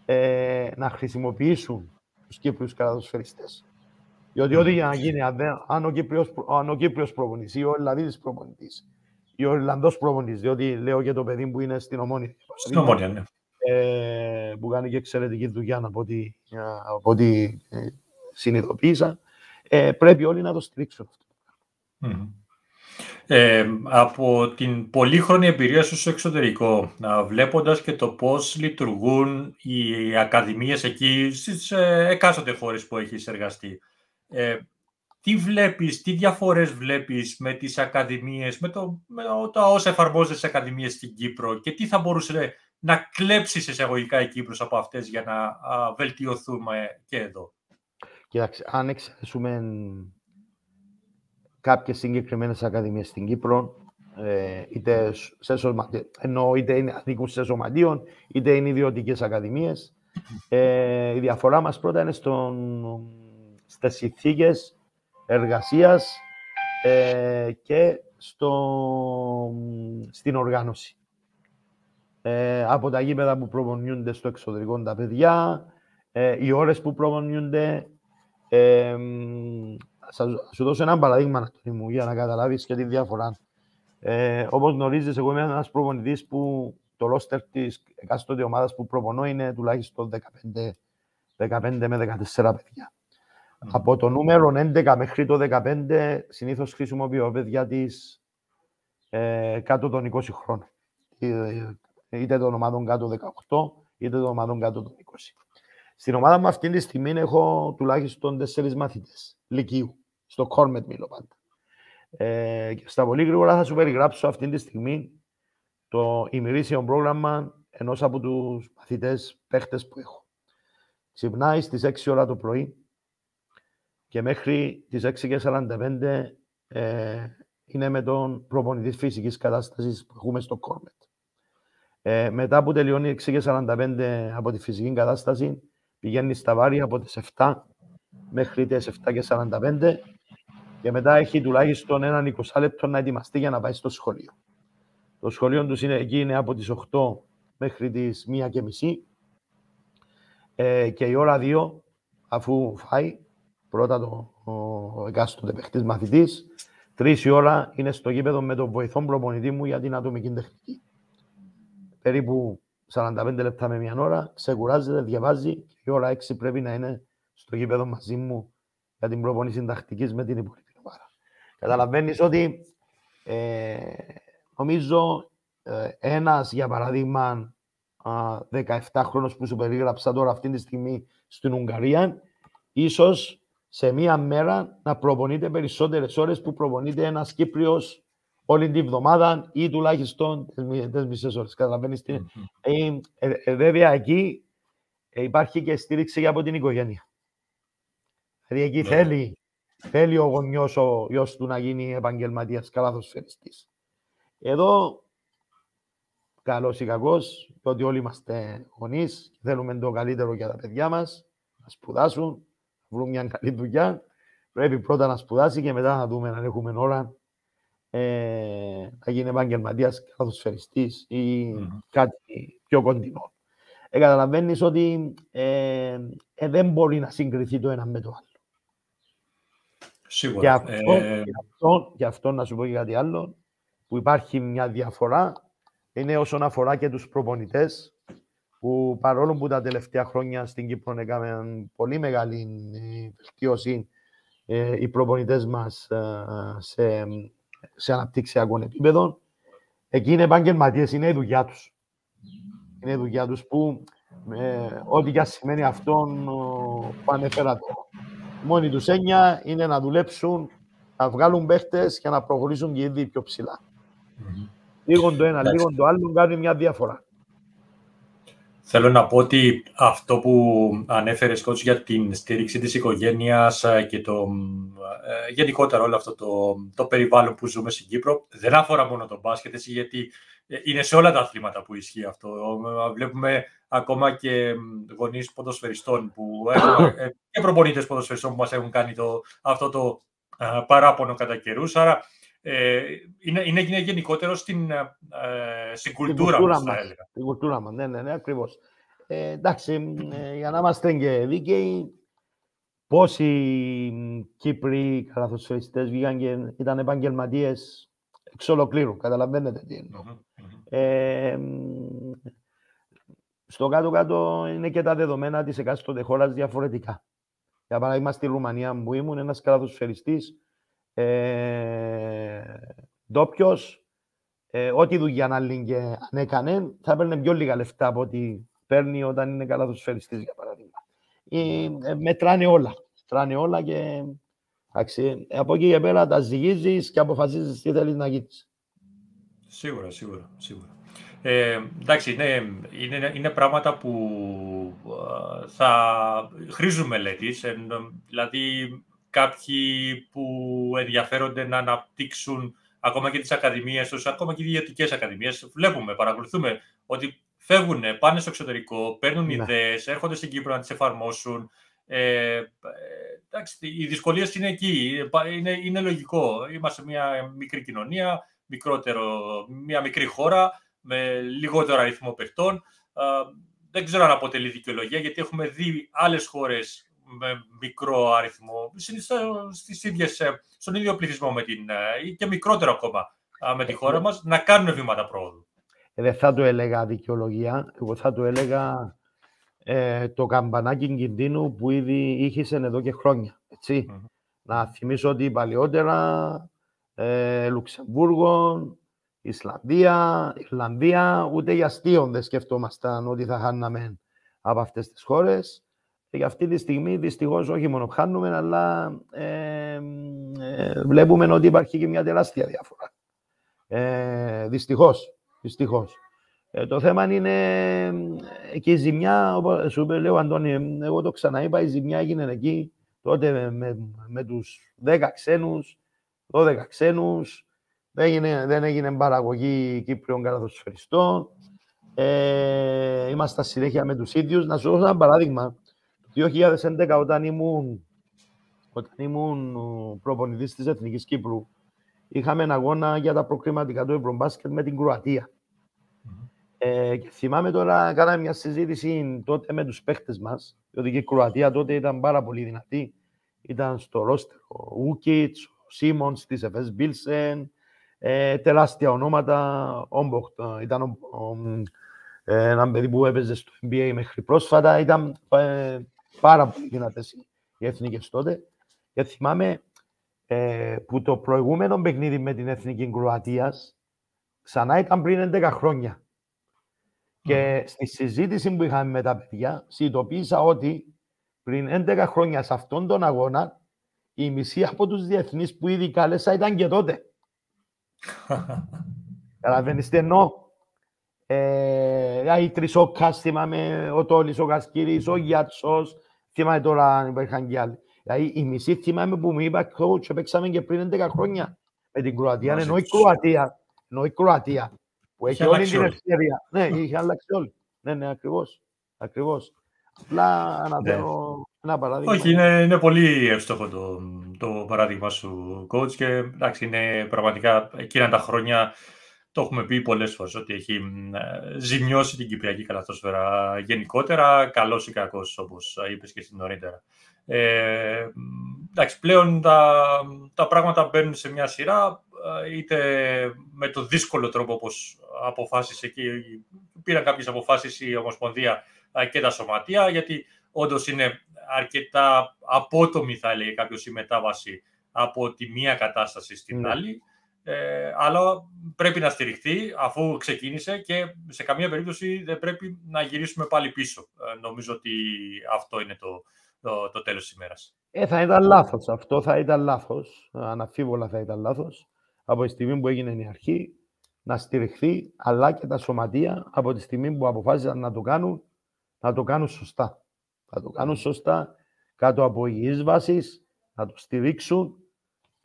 ε, να χρησιμοποιήσουν τους Κύπριους καταδοσφαιριστές. Διότι ό,τι για να γίνει, αν ο Κύπριος, αν ο Κύπριος προπονητής ή ο Ελλαδίτης προπονητής ή ο Ιρλανδός προπονητής, διότι λέω και το παιδί που είναι στην Ομόνια. Στην Ομόνια, ναι. Ε, που κάνει και εξαιρετική δουλειά από ό,τι, από ό,τι ε, συνειδητοποίησα, ε, πρέπει όλοι να το στηρίξουν αυτό. Mm-hmm. Ε, από την πολύχρονη εμπειρία σου στο εξωτερικό, βλέποντας και το πώς λειτουργούν οι ακαδημίες εκεί στις ε, εκάστοτε χώρες που έχεις εργαστεί, ε, τι βλέπεις, τι διαφορές βλέπεις με τις ακαδημίες, με, το, με τα όσα εφαρμόζεται στις ακαδημίες στην Κύπρο και τι θα μπορούσε να κλέψεις εισαγωγικά η Κύπρος από αυτές για να α, βελτιωθούμε και εδώ; Κοιτάξτε, αν εξαιρέσουμε κάποιες συγκεκριμένες ακαδημίες στην Κύπρο, ε, είτε, σε σωματι... ενώ είτε είναι, ανήκουν σε σωματείων, είτε είναι ιδιωτικές ακαδημίες, ε, η διαφορά μας πρώτα είναι στον στις συνθήκες εργασίας ε, και στο, στην οργάνωση. Ε, από τα γήπεδα που προπονιούνται στο εξωτερικό τα παιδιά, ε, οι ώρες που προπονιούνται. Ε, θα σου δώσω ένα παραδείγμα, μου, για να καταλάβεις και τη διαφορά. Ε, όπως γνωρίζεις, εγώ είμαι ένας προπονητής που το ρόστερ της εκάστοτε ομάδας που προπονώ είναι τουλάχιστον 15, 15 με 14 παιδιά. Από το νούμερο 11 μέχρι το 15 συνήθως χρησιμοποιώ παιδιά της ε, κάτω των 20 χρόνων. Ε, είτε των ομάδων κάτω 18, είτε των ομάδων κάτω των 20. Στην ομάδα μου αυτή τη στιγμή έχω τουλάχιστον τέσσερις μαθητές λυκείου. Στο Κόρμετ μιλώ πάντα. Ε, και στα πολύ γρήγορα θα σου περιγράψω αυτή τη στιγμή το ημερήσιο πρόγραμμα ενός από τους μαθητές παίχτες που έχω. Ξυπνάει στις 6 ώρα το πρωί, και μέχρι τις 6.45 ε, είναι με τον προπονητής φυσικής κατάστασης που έχουμε στο Κόρμετ. Ε, μετά που τελειώνει 6.45 από τη φυσική κατάσταση, πηγαίνει στα βάρη από τις 7 μέχρι τις 7.45 και μετά έχει τουλάχιστον έναν 20 λεπτό να ετοιμαστεί για να πάει στο σχολείο. Το σχολείο τους είναι, εκεί είναι από τις 8 μέχρι τις 1 και μισή ε, και η ώρα 2 αφού φάει πρώτα το, ο εκάστοτε παίχτης μαθητής. Τρεις η ώρα είναι στο γήπεδο με τον βοηθό προπονητή μου για την ατομική τεχνική. Περίπου 45 λεπτά με μια ώρα, ξεκουράζεται, διαβάζει και η ώρα 6 πρέπει να είναι στο γήπεδο μαζί μου για την προπονήση τακτική με την υπόλοιπη ομάδα. Καταλαβαίνεις ότι ε, νομίζω ε, ένας για παράδειγμα 17 χρόνος που σου περίγραψα τώρα αυτή τη στιγμή στην Ουγγαρία, ίσως σε μία μέρα να προπονείται περισσότερες ώρες που προπονείται ένας Κύπριος όλη την εβδομάδα ή τουλάχιστον τι μισές ώρες. Καταλαβαίνεις τι. Ε, ε, ε, βέβαια, εκεί υπάρχει και στήριξη από την οικογένεια. Δηλαδή, εκεί ναι. θέλει, θέλει ο γονιός ο γιος του να γίνει επαγγελματίας καλάθοσφαιριστή. Εδώ, καλός ή κακός, ότι όλοι είμαστε γονείς, θέλουμε το καλύτερο για τα παιδιά μας, να σπουδάσουν, βρουν μια καλή δουλειά, πρέπει πρώτα να σπουδάσει και μετά να δούμε αν έχουμε ώρα ε, να γίνει επαγγελματίας καθοσφαιριστής ή mm-hmm. κάτι πιο κοντινό. Ε, καταλαβαίνεις ότι ε, ε, δεν μπορεί να συγκριθεί το ένα με το άλλο. Σίγουρα. Και αυτό, ε... και αυτό, και αυτό να σου πω και κάτι άλλο, που υπάρχει μια διαφορά, είναι όσον αφορά και τους προπονητές, που παρόλο που τα τελευταία χρόνια στην Κύπρο έκαναν πολύ μεγάλη ε, βελτίωση ε, οι προπονητές μας ε, σε, σε αναπτυξιακό επίπεδο, εκεί είναι επαγγελματίες, είναι η δουλειά τους. Είναι η δουλειά τους που, ε, ό,τι και σημαίνει αυτόν που ανέφερα το, μόνη τους έννοια είναι να δουλέψουν, να βγάλουν παίχτες και να προχωρήσουν και ήδη πιο ψηλά. Mm-hmm. Λίγο το ένα, λίγο το άλλο κάνει μια διαφορά. Θέλω να πω ότι αυτό που ανέφερες κότσου για την στήριξη της οικογένειας ε, και το ε, γενικότερα όλο αυτό το, το περιβάλλον που ζούμε στην Κύπρο δεν αφορά μόνο τον μπάσκετ, έτσι, γιατί ε, είναι σε όλα τα αθλήματα που ισχύει αυτό. Βλέπουμε ακόμα και γονείς ποδοσφαιριστών που έχουν, και προπονητές ποδοσφαιριστών που μας έχουν κάνει το, αυτό το παράπονο κατά καιρούς. Άρα ε, είναι, είναι, γενικότερο στην, ε, στην κουλτούρα, μας, θα έλεγα. Στην κουλτούρα μας, ναι, ναι, ναι, ακριβώς. Ε, εντάξει, ε, για να είμαστε και δίκαιοι, πόσοι Κύπροι καλαθοσφαιριστές βγήκαν και ήταν επαγγελματίες εξ ολοκλήρου, καταλαβαίνετε τι εννοώ. Ε, στο κάτω-κάτω είναι και τα δεδομένα της εκάστοτε χώρας διαφορετικά. Για παράδειγμα, στη Ρουμανία που ήμουν, ένας καλαθοσφαιριστής ε, ντόπιος, ε, ό,τι δουλειά να και αν έκανε, θα έπαιρνε πιο λίγα λεφτά από ό,τι παίρνει όταν είναι καλά σφαιριστής, για παράδειγμα. Ε, ε, μετράνε όλα. Μετράνε όλα και εντάξει, από εκεί και πέρα τα ζυγίζεις και αποφασίζεις τι θέλεις να γίνεις. Σίγουρα, σίγουρα, σίγουρα. Ε, εντάξει, είναι, είναι, είναι πράγματα που θα χρήζουν μελέτης. δηλαδή, κάποιοι που ενδιαφέρονται να αναπτύξουν ακόμα και τις ακαδημίες τους, ακόμα και οι ιδιωτικές ακαδημίες. Βλέπουμε, παρακολουθούμε ότι φεύγουν, πάνε στο εξωτερικό, παίρνουν ναι. ιδέες, έρχονται στην Κύπρο να τις εφαρμόσουν. Ε, εντάξει, οι δυσκολίες είναι εκεί, είναι, είναι λογικό. Είμαστε μια μικρή κοινωνία, μικρότερο, μια μικρή χώρα, με λιγότερο αριθμό παιχτών. δεν ξέρω αν αποτελεί δικαιολογία, γιατί έχουμε δει άλλες χώρες με μικρό αριθμό, στις ίδιες, ε, στον ίδιο πληθυσμό με την, ε, ή και μικρότερο ακόμα με τη χώρα μας, να κάνουν βήματα πρόοδου. Ε, δεν θα το έλεγα δικαιολογία, εγώ θα το έλεγα ε, το καμπανάκι κινδύνου που ήδη είχε εδώ και χρόνια. Να θυμίσω ότι παλιότερα ε, Λουξεμβούργο, Ισλανδία, Ιρλανδία, ούτε για αστείο δεν σκεφτόμασταν ότι θα χάναμε από αυτές τις χώρες. Και αυτή τη στιγμή δυστυχώς όχι μόνο χάνουμε, αλλά ε, ε, βλέπουμε ότι υπάρχει και μια τεράστια διαφορά. Ε, Δυστυχώς. Δυστυχώς. Ε, το θέμα είναι ε, και η ζημιά, όπως σου είπε, λέω Αντώνη, εγώ το ξαναείπα, η ζημιά έγινε εκεί τότε με, με, με τους 10 ξένους, 12 ξένους, δεν έγινε, δεν έγινε παραγωγή Κύπριων καταδοσφαιριστών. Ε, είμαστε συνέχεια με τους ίδιους. Να σου δώσω ένα παράδειγμα. 2011 όταν ήμουν, όταν ήμουν προπονητής της Εθνικής Κύπρου είχαμε ένα αγώνα για τα προκριματικά του Ευρωμπάσκετ με την Κροατία. Mm-hmm. Ε, και θυμάμαι τώρα, κάναμε μια συζήτηση τότε με τους παίχτες μας, διότι και η Κροατία τότε ήταν πάρα πολύ δυνατή. Ήταν στο ρόστερ ο Ούκιτς, ο Σίμονς της Εφές Μπίλσεν, ε, τεράστια ονόματα, Όμποχτ, ήταν ο, ο, ε, ένα παιδί που έπαιζε στο NBA μέχρι πρόσφατα, ήταν ε, πάρα πολύ δυνατές οι εθνικές τότε. Και θυμάμαι ε, που το προηγούμενο παιχνίδι με την εθνική Κροατίας ξανά ήταν πριν 11 χρόνια. Και στη συζήτηση που είχαμε με τα παιδιά, συνειδητοποίησα ότι πριν 11 χρόνια σε αυτόν τον αγώνα, η μισή από τους διεθνείς που ήδη κάλεσα ήταν και τότε. Καταλαβαίνεις τι εννοώ; Ε, η Τρισόκα, θυμάμαι, ο Τόλης, ο Κασκύρης, ο Γιάτσος, θυμάμαι τώρα αν υπήρχαν και άλλοι. Δηλαδή η μισή θυμάμαι που μου είπα coach, παίξαμε και πριν 11 χρόνια με την Κροατία, ενώ η Κροατία, ενώ η Κροατία, που έχει όλη την ευκαιρία. Ναι, είχε αλλάξει όλοι. Ναι, ναι, ακριβώς. Ακριβώς. Απλά αναφέρω ναι. ένα παράδειγμα. Όχι, είναι, είναι πολύ εύστοχο το, το παράδειγμα σου, coach, και εντάξει, είναι πραγματικά εκείνα τα χρόνια το έχουμε πει πολλές φορές ότι έχει ε, ζημιώσει την Κυπριακή καλαθόσφαιρα γενικότερα, καλός ή κακός όπως είπες και στην νωρίτερα. Ε, εντάξει, πλέον τα, τα πράγματα μπαίνουν σε μια σειρά, ε, είτε με το δύσκολο τρόπο όπως αποφάσισε και πήραν κάποιες αποφάσεις η Ομοσπονδία ε, και τα Σωματεία, γιατί όντως είναι αρκετά απότομη, θα έλεγε κάποιος, η μετάβαση από τη μία κατάσταση στην ναι. άλλη. Ε, αλλά πρέπει να στηριχθεί αφού ξεκίνησε και σε καμία περίπτωση δεν πρέπει να γυρίσουμε πάλι πίσω. Ε, νομίζω ότι αυτό είναι το, το, το τέλος της ημέρας. Ε, θα ήταν λάθος. Αυτό θα ήταν λάθος. Αναφίβολα θα ήταν λάθος. Από τη στιγμή που έγινε η αρχή, να στηριχθεί, αλλά και τα σωματεία από τη στιγμή που αποφάσισαν να το κάνουν, να το κάνουν σωστά. Να το κάνουν σωστά, κάτω από υγιείς βάσεις, να το στηρίξουν,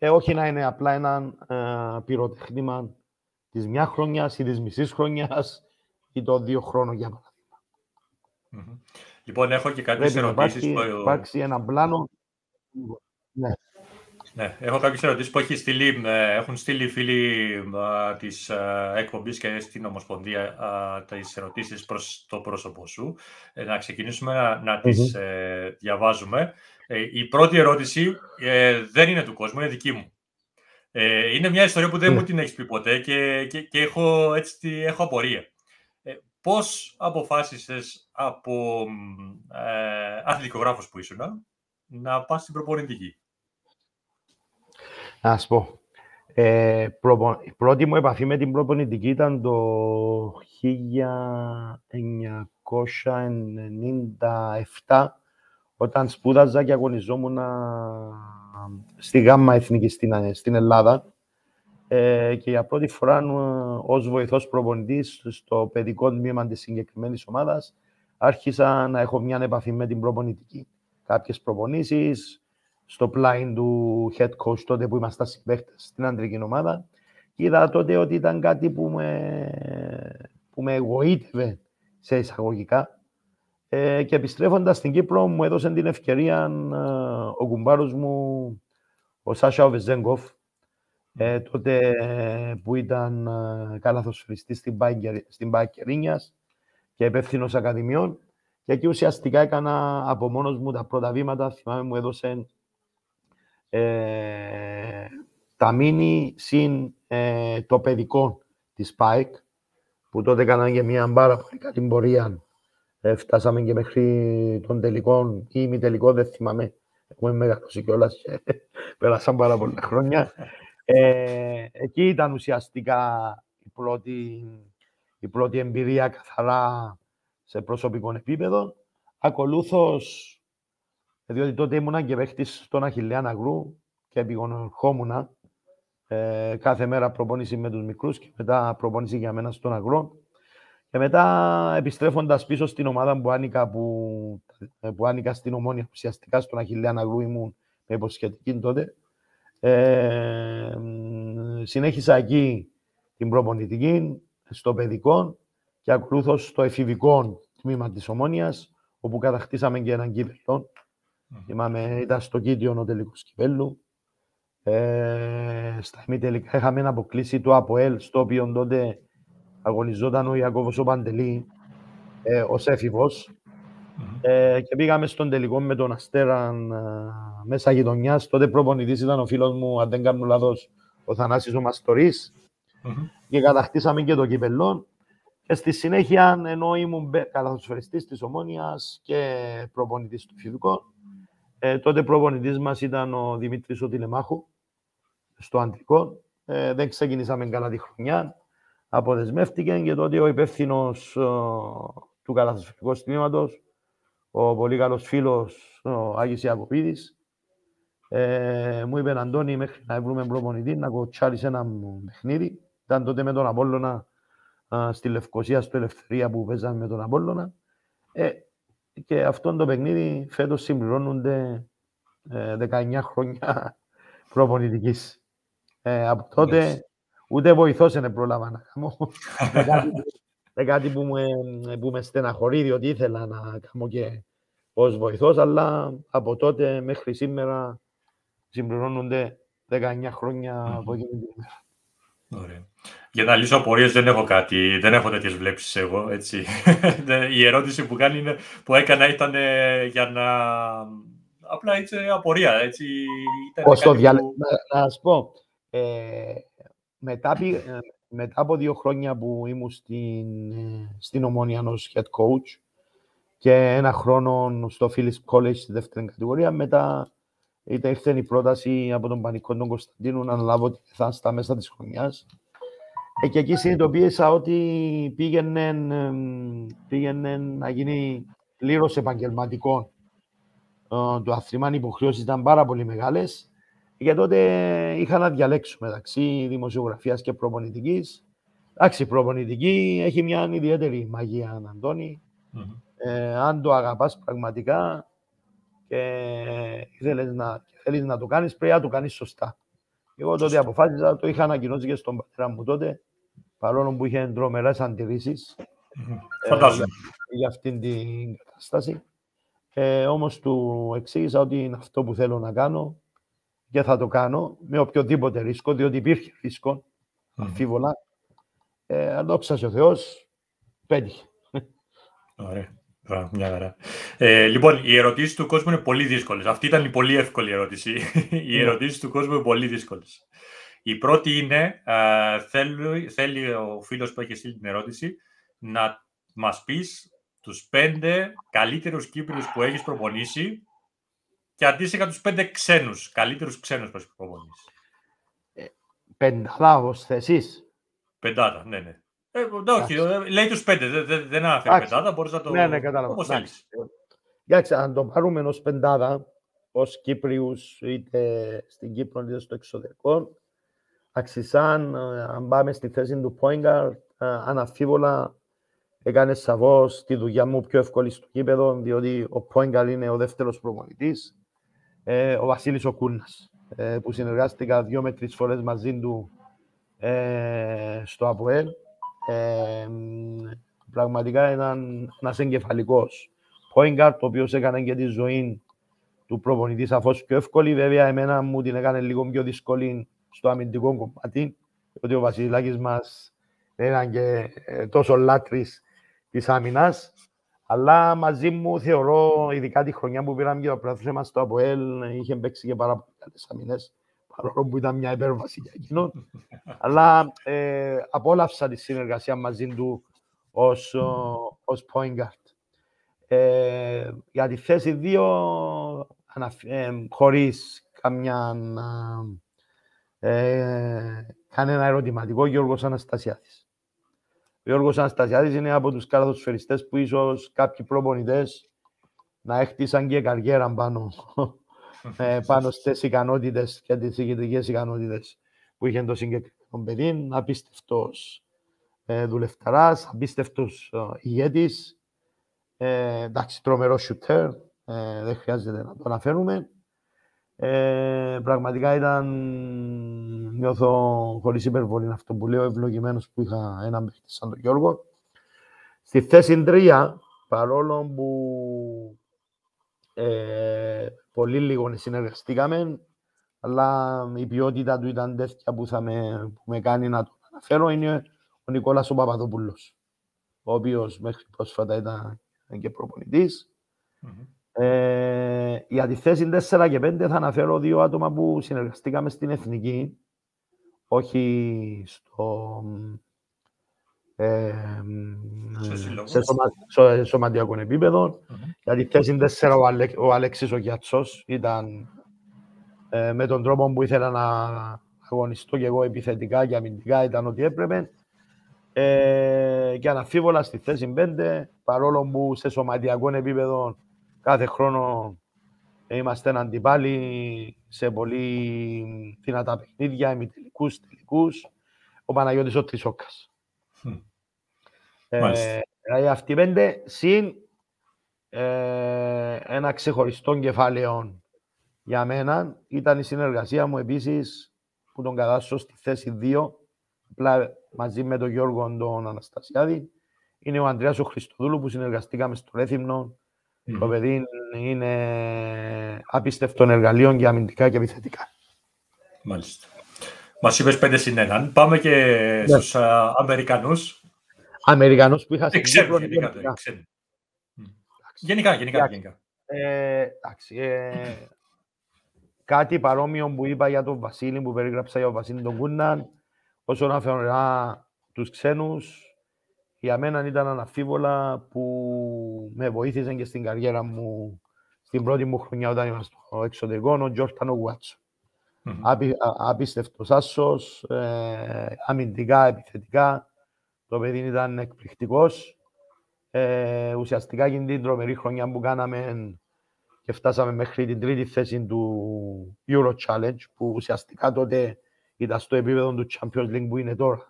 ε, όχι να είναι απλά ένα ε, πυροτεχνήμα της μια χρονιάς ή της μισής χρονιάς ή των δύο χρόνων, για παραδειγμα Λοιπόν, έχω και κάποιες ερωτήσεις. Υπάρχει, που... υπάρξει ένα πλάνο. Ναι. Ναι, έχω κάποιες ερωτήσεις που έχει στείλει, ε, έχουν στείλει οι φίλοι α, της α, εκπομπής και στην Ομοσπονδία α, τις ερωτήσεις προς το πρόσωπο σου. Ε, να ξεκινήσουμε να, να τις ε, διαβάζουμε. Η πρώτη ερώτηση δεν είναι του κόσμου, είναι δική μου. είναι μια ιστορία που δεν μου ναι. την έχεις πει ποτέ και, και, και έχω, έτσι, έχω απορία. πώς αποφάσισες από ε, αθλητικογράφος που ήσουν να πας στην προπονητική; Να σου πω. Ε, η πρώτη μου επαφή με την προπονητική ήταν το 1997, όταν σπούδαζα και αγωνιζόμουν στη ΓΑΜΜΑ Εθνική στην, στην Ελλάδα. Ε, και για πρώτη φορά ε, ως βοηθός προπονητής στο παιδικό τμήμα της συγκεκριμένης ομάδας άρχισα να έχω μια επαφή με την προπονητική. Κάποιες προπονήσεις, στο πλάι του head coach τότε που ήμασταν συμπαίχτες στην αντρική ομάδα και είδα τότε ότι ήταν κάτι που με, που με εγωίτευε σε εισαγωγικά ε, και επιστρέφοντας στην Κύπρο μου έδωσε την ευκαιρία ε, ο κουμπάρος μου ο Σάσα Οβεζέγκοφ ε, τότε που ήταν ε, καλαθοσφαιριστής στην, στην Πακερίνιας και υπεύθυνο ακαδημιών και εκεί ουσιαστικά έκανα από μόνος μου τα πρώτα βήματα. Θυμάμαι μου έδωσε ε, τα μίνι συν ε, το παιδικό της ΠΑΕΚ, που τότε έκαναν και μια πάρα πολύ καλή πορεία. Ε, φτάσαμε και μέχρι τον τελικό ή μη τελικό, δεν θυμάμαι. Έχουμε μεγαλώσει κιόλας και πέρασαν πάρα πολλά χρόνια. Ε, εκεί ήταν ουσιαστικά η πρώτη, η πρώτη εμπειρία καθαρά σε προσωπικό επίπεδο. Ακολούθως διότι τότε ήμουν και παίχτης στον Αχιλέα Ναγρού και επιγονορχόμουν ε, κάθε μέρα προπόνηση με τους μικρούς και μετά προπόνηση για μένα στον Αγρό. Και μετά επιστρέφοντας πίσω στην ομάδα που άνοικα, που, που άνοικα στην Ομόνια, ουσιαστικά στον Αχιλέα Ναγρού ήμουν με υποσχετική τότε, ε, συνέχισα εκεί την προπονητική, στο παιδικό και ακολούθως στο εφηβικό τμήμα της Ομόνιας, όπου κατακτήσαμε και έναν κύπελο Θυμάμαι, ήταν στο Κίτιο ο τελικός κυπέλου. Ε, στα ημιτελικά είχαμε αποκλείσει το ΑΠΟΕΛ, στο οποίο τότε αγωνιζόταν ο Ιακώβος ο Παντελή ε, ως έφηβος. Ε, και πήγαμε στον τελικό με τον Αστέρα ε, μέσα γειτονιάς. Τότε προπονητής ήταν ο φίλος μου, αν δεν κάνω λάθος, ο Θανάσης ο μαστορης Και κατακτήσαμε και το κυπελό. Και στη συνέχεια, ενώ ήμουν καλαθοσφαιριστής της Ομόνιας και προπονητής του Φιδικού, ε, τότε προπονητής μας ήταν ο Δημήτρης ο Τηλεμάχου, στο αντρικό. Ε, δεν ξεκινήσαμε καλά τη χρονιά. Αποδεσμεύτηκε και τότε ο υπεύθυνος του καταστροφικού τμήματο, ο πολύ καλός φίλος ο Άγιος Ιακωπίδης, ε, μου είπε Αντώνη μέχρι να βρούμε προπονητή να κοτσάρεις ένα παιχνίδι. Ήταν τότε με τον Απόλλωνα στη Λευκοσία, στο Ελευθερία που παίζαμε με τον Απόλλωνα. Ε, και αυτό το παιχνίδι φέτος συμπληρώνονται 19 ε, χρόνια προπονητικής. Ε, από τότε ούτε βοηθός δεν πρόλαβα να κάνω. Είναι κάτι που με, που με στεναχωρεί, διότι ήθελα να κάνω και ως βοηθός, αλλά από τότε μέχρι σήμερα συμπληρώνονται 19 χρόνια από εκείνη την ημέρα. Ωραία. Για να λύσω απορίες δεν έχω κάτι, δεν έχω τέτοιες βλέψεις εγώ. Έτσι. Η ερώτηση που, κάνει είναι, που έκανα ήταν ε, για να. Απλά έτσι απορία. Έτσι, ήταν το διαλέ... που... να, να σου πω. Ε, μετά, ε, μετά από δύο χρόνια που ήμουν στην, ε, στην Ομόνια ως head coach και ένα χρόνο στο Phillips College στη δεύτερη κατηγορία, μετά ήρθε η πρόταση από τον Πανικό τον Κωνσταντίνου να αναλάβω τη θα στα μέσα της χρονιάς ε, και εκεί συνειδητοποίησα ότι πήγαινε, πήγαινε να γίνει πλήρως επαγγελματικό του αθλημάν υποχρεώσεις ήταν πάρα πολύ μεγάλες. Και τότε είχα να διαλέξω μεταξύ δημοσιογραφίας και προπονητικής. Εντάξει, η προπονητική έχει μια ιδιαίτερη μαγεία, Αντώνη. Ε, αν το αγαπάς πραγματικά και θέλεις να, θέλεις να το κάνεις, πρέπει να το κάνεις σωστά. Εγώ τότε αποφάσισα, το είχα ανακοινώσει και στον πατέρα μου τότε, παρόλο που είχε τρομερές αντιρρήσεις ε, για αυτήν την κατάσταση. Ε, όμως του εξήγησα ότι είναι αυτό που θέλω να κάνω και θα το κάνω με οποιοδήποτε ρίσκο, διότι υπήρχε ρίσκο, αμφίβολα. Ε, δόξα ο Θεός, πέτυχε. Ωραία. Μια χαρά. Ε, λοιπόν, οι ερωτήσεις του κόσμου είναι πολύ δύσκολες. Αυτή ήταν η πολύ εύκολη ερώτηση. οι ναι. ερωτήσεις του κόσμου είναι πολύ δύσκολες. Η πρώτη είναι, θέλει, θέλει ο φίλος που έχει στείλει την ερώτηση να μας πεις τους πέντε καλύτερους Κύπριου που έχεις προπονήσει και αντίστοιχα τους πέντε ξένους, καλύτερους ξένους που έχει προπονήσει. Ε, πεντάδα ω θέσει. Πεντάδα, ναι, ναι. Ε, όχι, ε, λέει τους πέντε. Δεν, δεν αναφέρει πεντάδα, μπορείς να το. Ναι, ναι, κατάλαβα. Όπως θέλεις. Εντάξει, αν το πάρουμε ως πεντάδα, ως Κύπριους, είτε στην Κύπρο είτε στο εξωτερικό, αξισάν, ε, αν πάμε στη θέση του Πόιγκαρ, αναφίβολα έκανες σαβό τη δουλειά μου πιο εύκολη στο κήπεδο, διότι ο Πόιγκαρ είναι ο δεύτερος προπονητής, ε, ο Βασίλης ο ε, που συνεργάστηκα δύο με τρεις φορές μαζί του ε, στο ΑΠΟΕΛ πραγματικά ήταν ένας εγκεφαλικός point το οποίος έκανε και τη ζωή του προπονητή σαφώς πιο εύκολη. Βέβαια, εμένα μου την έκανε λίγο πιο δύσκολη στο αμυντικό κομμάτι, ότι ο Βασιλάκης μας δεν ήταν και ε, τόσο λάτρης της άμυνας. Αλλά μαζί μου θεωρώ, ειδικά τη χρονιά που πήραμε και το πρωτάθλημα στο ΑΠΟΕΛ, είχε παίξει και πάρα πολλέ άμυνε παρόλο που ήταν μια υπέρβαση για εκείνον. Αλλά ε, απόλαυσα τη συνεργασία μαζί του ως, ως point guard. Ε, για τη θέση 2, ε, χωρίς καμιά, ε, κανένα ερωτηματικό, Γιώργος Αναστασιάδης. Ο Γιώργος Αναστασιάδης είναι από τους καραδοσφαιριστές που ίσως κάποιοι προπονητές να έχτισαν και καριέρα πάνω ε, πάνω στις ικανότητες και τις ηγετικές ικανότητες που είχε το συγκεκριμένο παιδί. Απίστευτος ε, δουλευταράς, απίστευτος ε, ηγέτης. Ε, εντάξει, τρομερός σουτέρ. Ε, δεν χρειάζεται να το αναφέρουμε. Ε, πραγματικά ήταν, νιώθω χωρίς υπερβολή αυτό που λέω, ευλογημένος που είχα έναν παίχτη σαν τον Γιώργο. Στη θέση 3, παρόλο που ε, πολύ λίγο συνεργαστήκαμε, αλλά η ποιότητα του ήταν τέτοια που, θα με, που με κάνει να το αναφέρω είναι ο Νικόλας ο Παπαδόπουλος, ο οποίος μέχρι πρόσφατα ήταν και προπονητής. Mm-hmm. Ε, για τη θέση 4 και 5 θα αναφέρω δύο άτομα που συνεργαστήκαμε στην Εθνική, όχι στο, ε, σε, σωμα, σε σωματιακό επίπεδο. Mm-hmm. Για τη θέση 4 ο, Αλε, ο Αλέξης ο Γιάτσος ήταν ε, με τον τρόπο που ήθελα να αγωνιστώ και εγώ επιθετικά και αμυντικά ήταν ό,τι έπρεπε. Ε, και αναφίβολα στη θέση 5, παρόλο που σε σωματιακό επίπεδο κάθε χρόνο είμαστε αντιπάλοι σε πολύ δυνατά παιχνίδια, ημιτελικούς, τελικούς, ο Παναγιώτης ο Τρισόκας. Ε, δηλαδή αυτοί πέντε συν ε, ένα ξεχωριστό κεφάλαιο για μένα. Ήταν η συνεργασία μου επίσης που τον κατάσω στη θέση 2 απλά μαζί με τον Γιώργο τον Αναστασιάδη. Είναι ο Ανδρέας ο Χριστοδούλου που συνεργαστήκαμε στο Ρέθυμνο mm. το παιδί είναι απίστευτο εργαλείο για αμυντικά και επιθετικά. Μάλιστα. Μας είπες πέντε συν έναν. Πάμε και ναι. στους Αμερικανούς. Αμερικανούς που είχα στην Κύπρο. Γενικά, γενικά, γενικά. γενικά. Ε, εντάξει, ε, κάτι παρόμοιο που είπα για τον Βασίλη, που περιγράψα για τον Βασίλη τον Κούναν, όσον αφορά τους ξένους, για μένα ήταν αναφίβολα που με βοήθησαν και στην καριέρα μου στην πρώτη μου χρονιά όταν ήμουν στο εξωτερικό, ο Τζόρταν Γουάτσο. Mm-hmm. Απίστευτος άσος, ε, αμυντικά, επιθετικά, το παιδί ήταν εκπληκτικός. Ε, ουσιαστικά εκείνη την τρομερή χρονιά που κάναμε και φτάσαμε μέχρι την τρίτη θέση του Euro Challenge που ουσιαστικά τότε ήταν στο επίπεδο του Champions League που είναι τώρα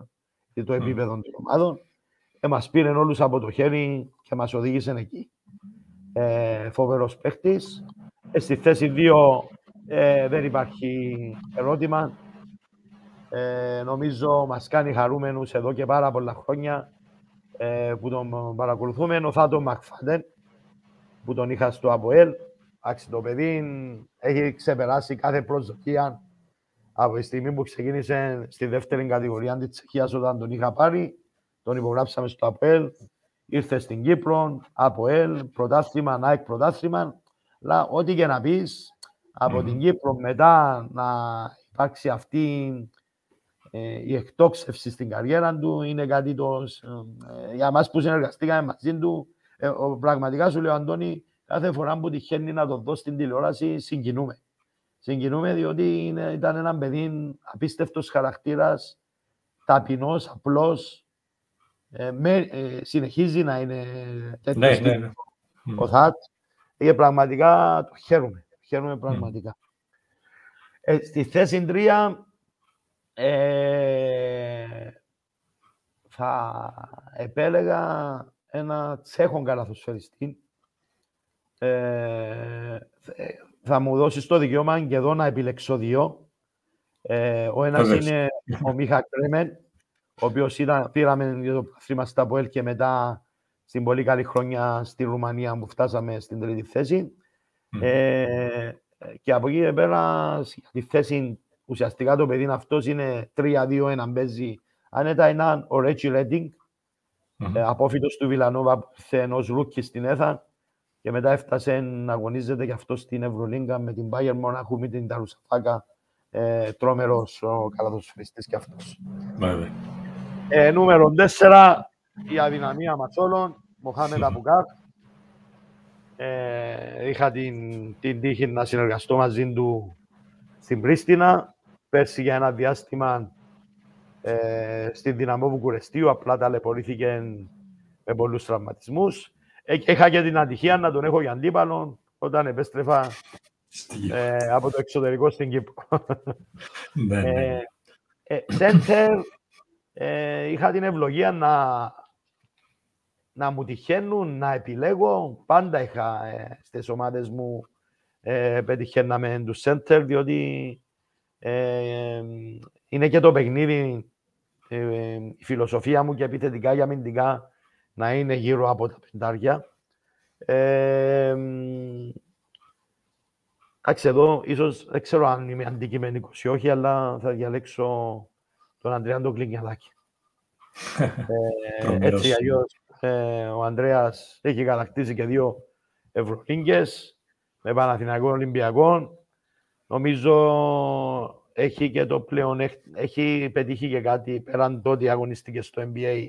και το επίπεδο mm. των ομάδων. Ε, μας πήρε όλους από το χέρι και μας οδήγησε εκεί. Ε, φοβερός παίχτης. Ε, στη θέση 2 ε, δεν υπάρχει ερώτημα. Ε, νομίζω μας κάνει χαρούμενους εδώ και πάρα πολλά χρόνια ε, που τον παρακολουθούμε. Ο Θάτος Μακφάντεν που τον είχα στο ΑΠΟΕΛ. Άξι, το παιδί έχει ξεπεράσει κάθε προσδοκία από τη στιγμή που ξεκίνησε στη δεύτερη κατηγορία της Τσεχίας όταν τον είχα πάρει. Τον υπογράψαμε στο ΑΠΟΕΛ. Ήρθε στην Κύπρο, ΑΠΟΕΛ, πρωτάθλημα, ΝΑΕΚ πρωτάθλημα. Αλλά ό,τι και να πεις, από την Κύπρο μετά να υπάρξει αυτή ε, η εκτόξευση στην καριέρα του είναι κάτι το, ε, για μας που συνεργαστήκαμε μαζί του ε, πραγματικά σου λέω Αντώνη κάθε φορά που τυχαίνει να το δω στην τηλεόραση συγκινούμε συγκινούμε διότι είναι, ήταν ένα παιδί απίστευτος χαρακτήρας ταπεινός, απλός ε, με, ε, συνεχίζει να είναι τέτοιος ναι, ναι, ναι. ο Θάτ και πραγματικά το χαίρομαι χαίρομαι πραγματικά ε, στη θέση τρία ε, θα επέλεγα ένα τσέχον καλαθοσφαιριστή. Ε, θα μου δώσεις το δικαίωμα και εδώ να επιλέξω δύο. Ε, ο ένας είναι ο Μίχα Κρέμεν, ο οποίος πήραμε για το παθήμα στα ΠΟΕΛ και μετά στην πολύ καλή χρονιά στη Ρουμανία που φτάσαμε στην τρίτη θέση. Ε, και από εκεί πέρα, στη θέση ουσιαστικά το παιδί αυτός είναι 3-2-1 παίζει άνετα έναν ο Ρέτσι Ρέντινγκ, mm-hmm. ε, απόφυτος του Βιλανόβα που ενός ρούκι στην ΕΘΑ και μετά έφτασε να αγωνίζεται και αυτό στην Ευρωλίγκα με την Bayern Μονάχου με την Ταρουσαφάκα ε, τρόμερος ο καλαδοσφαιριστής και αυτός. Ε, νούμερο 4, η αδυναμία μας όλων, Μοχάμεν Απουγάρ. Ε, είχα την, την τύχη να συνεργαστώ μαζί του στην Πρίστινα πέρσι για ένα διάστημα ε, στην δυναμό Βουκουρεστίου, απλά ταλαιπωρήθηκε με πολλούς τραυματισμούς. Ε, είχα και την ατυχία να τον έχω για αντίπαλο όταν επέστρεφα ε, από το εξωτερικό στην Κύπρο. ναι, ναι. Σέντερ, ε, είχα την ευλογία να, να μου τυχαίνουν, να επιλέγω. Πάντα είχα ε, στις ομάδες μου ε, πετυχαίναμε τους σέντερ, διότι ε, είναι και το παιχνίδι, ε, η φιλοσοφία μου και επιθετικά για αμυντικά να είναι γύρω από τα πεντάρια. Ε, εντάξει, εδώ ίσως δεν ξέρω αν είμαι αντικειμενικός ή όχι, αλλά θα διαλέξω τον Ανδρέα τον Κλινιαδάκη. ε, έτσι αλλιώς ε, ο Ανδρέας έχει κατακτήσει και δύο Ευρωλίγκες με Παναθηναϊκό Ολυμπιακό Νομίζω έχει και το πλέον, έχει πετύχει και κάτι πέραν το ότι αγωνίστηκε στο NBA.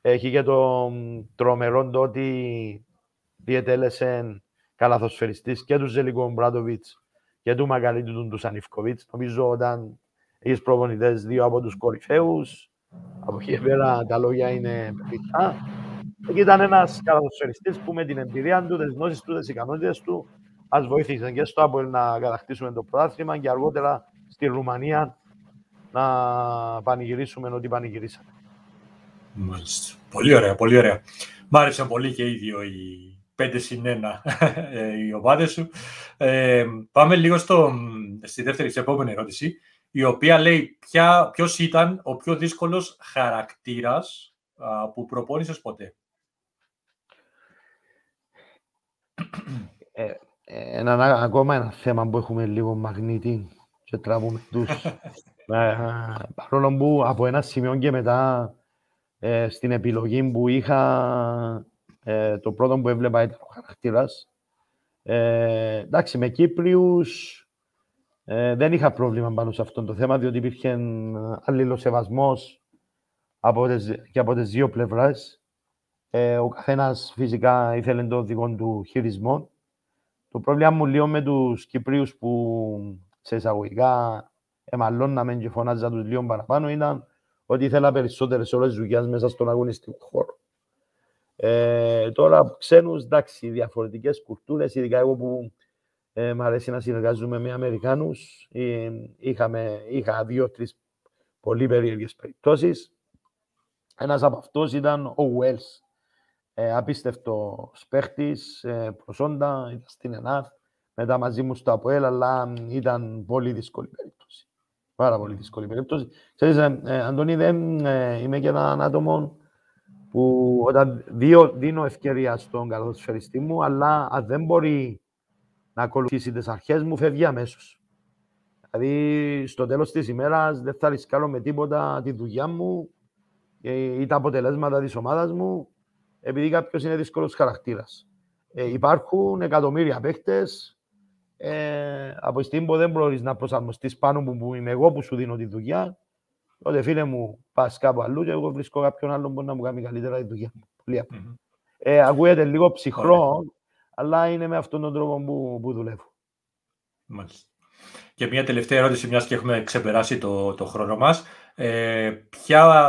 Έχει και το τρομερό το ότι διετέλεσε καλαθοσφαιριστής και του Ζελικό Μπράτοβιτς και του Μαγκαλίτου του Σανιφκοβίτς. Νομίζω όταν έχεις προπονητές δύο από τους κορυφαίους, από εκεί πέρα τα λόγια είναι πεφυτά. Εκεί ήταν ένας καλαθοσφαιριστής που με την εμπειρία του, τις γνώσεις του, τις ικανότητες του, Μας βοήθησαν και στο Άπολ να κατακτήσουμε το πρωτάθλημα και αργότερα στη Ρουμανία να πανηγυρίσουμε ό,τι πανηγυρίσαμε. Μάλιστα. Πολύ ωραία, πολύ ωραία. Μ' άρεσαν πολύ και οι δύο οι 5 συν 1 ε, οι ομάδες σου. Ε, πάμε λίγο στο, στη δεύτερη, σε επόμενη ερώτηση, η οποία λέει ποια, ποιος ήταν ο πιο δύσκολος χαρακτήρας α, που προπόνησες ποτέ; Ε, ένα, ακόμα ένα θέμα που έχουμε λίγο μαγνήτη και τραβούμε τους. ε, παρόλο που από ένα σημείο και μετά ε, στην επιλογή που είχα ε, το πρώτο που έβλεπα ήταν ο χαρακτήρας. Ε, εντάξει, με Κύπριους ε, δεν είχα πρόβλημα πάνω σε αυτό το θέμα, διότι υπήρχε αλληλοσεβασμός από τις, και από τις δύο πλευρές. Ε, ο καθένας φυσικά ήθελε το δικό του χειρισμό. Το πρόβλημα μου λίγο με τους Κυπρίους που σε εισαγωγικά εμαλώναμε και φωνάζα τους λίγο παραπάνω ήταν ότι ήθελα περισσότερες ώρες δουλειάς μέσα στον αγωνιστικό χώρο. Ε, τώρα, ξένους, εντάξει, διαφορετικές κουλτούρες, ειδικά εγώ που ε, μ' αρέσει να συνεργάζομαι με Αμερικάνους. Ε, είχαμε, είχα δύο-τρεις πολύ περίεργες περιπτώσεις. Ένας από αυτούς ήταν ο Wells. Ε, απίστευτος παίχτης, ε, προσόντα, ήταν στην ΕΝΑΘ. Μετά μαζί μου στο ΑΠΟΕΛ, αλλά ήταν πολύ δύσκολη περίπτωση. Πάρα πολύ δύσκολη περίπτωση. Ξέρεις, ε, ε, Αντώνη, δεν ε, είμαι και έναν άτομο που όταν δίνω, δίνω ευκαιρία στον καλοσφαιριστή μου, αλλά αν δεν μπορεί να ακολουθήσει τις αρχές μου, φεύγει αμέσως. Δηλαδή, στο τέλος της ημέρας δεν θα ρισκάρω με τίποτα τη δουλειά μου ή τα αποτελέσματα της ομάδας μου, επειδή κάποιος είναι δύσκολος χαρακτήρας. Ε, υπάρχουν εκατομμύρια παίχτες. Ε, από τη στιγμή που δεν μπορείς να προσαρμοστείς πάνω μου που είμαι εγώ που σου δίνω τη δουλειά, τότε φίλε μου, πας κάπου αλλού και εγώ βρίσκω κάποιον άλλον που να μου κάνει καλύτερα τη δουλειά μου. Πολύ απλά. Mm-hmm. Ε, ακούγεται λίγο ψυχρό, αλλά είναι με αυτόν τον τρόπο που, που δουλεύω. Μάλιστα. Και μια τελευταία ερώτηση, μιας και έχουμε ξεπεράσει το, το χρόνο μας. Ε,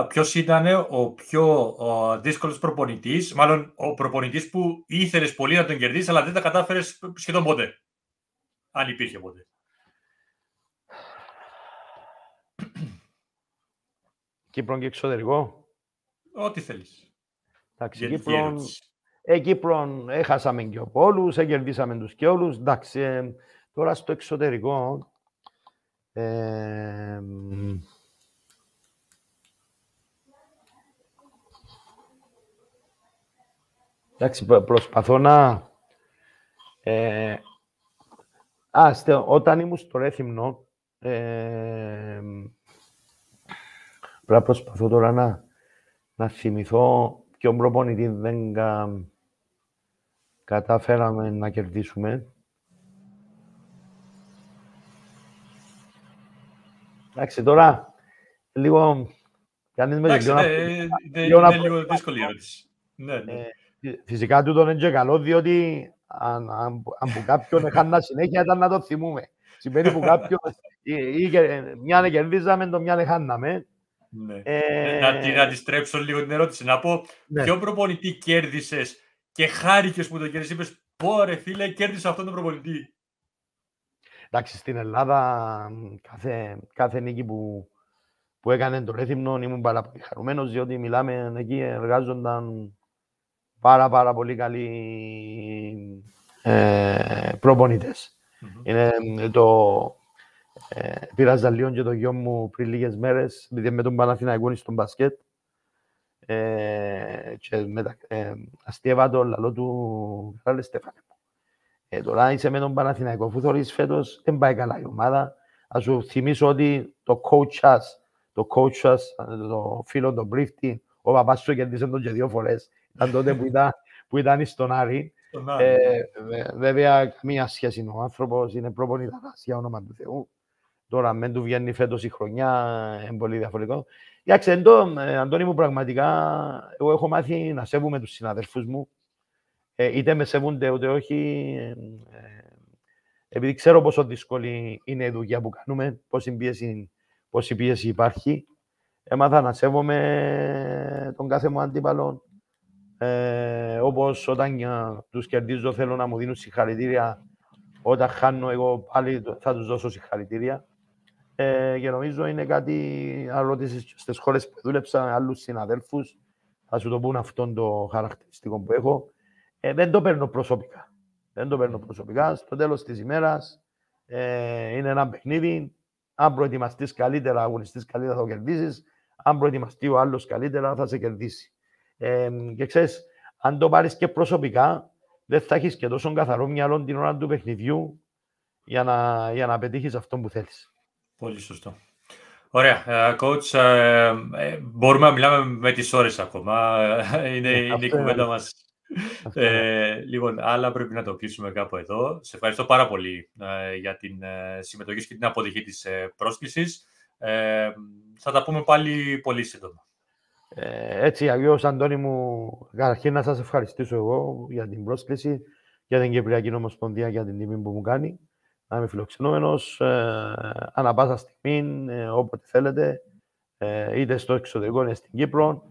ποιος ήταν ο πιο ο δύσκολος προπονητής, μάλλον ο προπονητής που ήθελες πολύ να τον κερδίσεις, αλλά δεν τα κατάφερες σχεδόν ποτέ; Αν υπήρχε ποτέ. Κύπρο και εξωτερικό. Ό,τι θέλεις. Εντάξει, Κύπρο, ε, Κύπρο έχασαμε και όλους, κερδίσαμε τους και όλους. Εντάξει, ε, τώρα στο εξωτερικό... Ε, εντάξει, προσπαθώ να... Ε, α, όταν ήμουν στο Ρέθυμνο, ε, πρέπει να προσπαθώ τώρα να, να θυμηθώ ποιον προπονητή δεν κα, καταφέραμε να κερδίσουμε. Εντάξει, τώρα λίγο... Εντάξει, ναι, είναι, είναι λίγο δύσκολη ερώτηση. Ναι, ναι. Ε, φυσικά τούτο είναι και καλό, διότι αν, αν, αν που κάποιον έχανα συνέχεια ήταν να το θυμούμε. Σημαίνει που κάποιον ή, ή, μια να κερδίζαμε, το μια να χάναμε. Ναι. Ε... Να την αντιστρέψω λίγο την ερώτηση. Να πω, ναι. ποιο προπονητή κέρδισες και χάρηκες που το κέρδισε. Είπες, πω ρε φίλε, κέρδισε αυτόν τον προπονητή. Εντάξει, στην Ελλάδα κάθε, κάθε νίκη που, που έκανε το Ρέθυμνο ήμουν πάρα πολύ χαρούμενος διότι μιλάμε εκεί εργάζονταν πάρα πάρα πολύ καλοί ε, προπονητές. Mm-hmm. Είναι το, ε, πήραζα λίγο και το γιο μου πριν λίγες μέρες, επειδή με τον Παναθηναϊκό στον μπασκέτ. Ε, και μετα, ε, αστείευα το λαλό του Ράλε Στέφανε μου. Ε, τώρα είσαι με τον Παναθηναϊκό, αφού θεωρείς φέτος δεν πάει καλά η ομάδα. Ας σου θυμίσω ότι το coach us, το coach us, το φίλο, το Μπρίφτη, ο παπάς σου κερδίσε τον και δύο φορές. Ήταν τότε που ήταν, που ήταν στον Άρη. Ε, βέβαια, καμία σχέση είναι ο άνθρωπος, είναι προπονητάς για όνομα του Θεού. Τώρα, με του βγαίνει φέτος η χρονιά, είναι πολύ διαφορετικό. Κοιτάξτε, εντό, ε, Αντώνη μου, πραγματικά, εγώ έχω μάθει να σέβομαι τους συναδέλφους μου. Ε, είτε με σέβονται, ούτε όχι. Ε, ε, επειδή ξέρω πόσο δύσκολη είναι η δουλειά που κάνουμε, πόση πίεση, πόση πίεση υπάρχει. Έμαθα να σέβομαι τον κάθε μου αντίπαλο. Ε, όπως όταν τους κερδίζω θέλω να μου δίνουν συγχαρητήρια. Όταν χάνω εγώ πάλι θα τους δώσω συγχαρητήρια. Ε, και νομίζω είναι κάτι, αν ρωτήσεις στις χώρες που δούλεψα, άλλους συναδέλφους, θα σου το πούν αυτόν το χαρακτηριστικό που έχω. Ε, δεν το παίρνω προσωπικά. Δεν το παίρνω προσωπικά. Στο τέλος της ημέρας ε, είναι ένα παιχνίδι. Αν προετοιμαστείς καλύτερα, αγωνιστείς καλύτερα, θα το κερδίσεις. Αν προετοιμαστεί ο άλλος καλύτερα, θα σε κερδίσει. Ε, και ξέρεις, αν το πάρεις και προσωπικά, δεν θα έχεις και τόσο καθαρό μυαλό την ώρα του παιχνιδιού για να, για να πετύχεις αυτό που θέλεις. Πολύ σωστό. Ωραία. Uh, coach, uh, μπορούμε να μιλάμε με τις ώρες ακόμα. είναι, είναι η κουβέντα μας. Ε, λοιπόν, αλλά πρέπει να το κλείσουμε κάπου εδώ. Σε ευχαριστώ πάρα πολύ για την συμμετοχή και την αποδοχή της ε, πρόσκλησης. θα τα πούμε πάλι πολύ σύντομα. έτσι, αγιώς, Αντώνη μου, καταρχήν να σας ευχαριστήσω εγώ για την πρόσκληση, για την Κυπριακή Νομοσπονδία, για την τιμή που μου κάνει να είμαι φιλοξενούμενος ε, ανά πάσα στιγμή, ε, όποτε θέλετε, ε, είτε στο εξωτερικό είτε στην Κύπρο.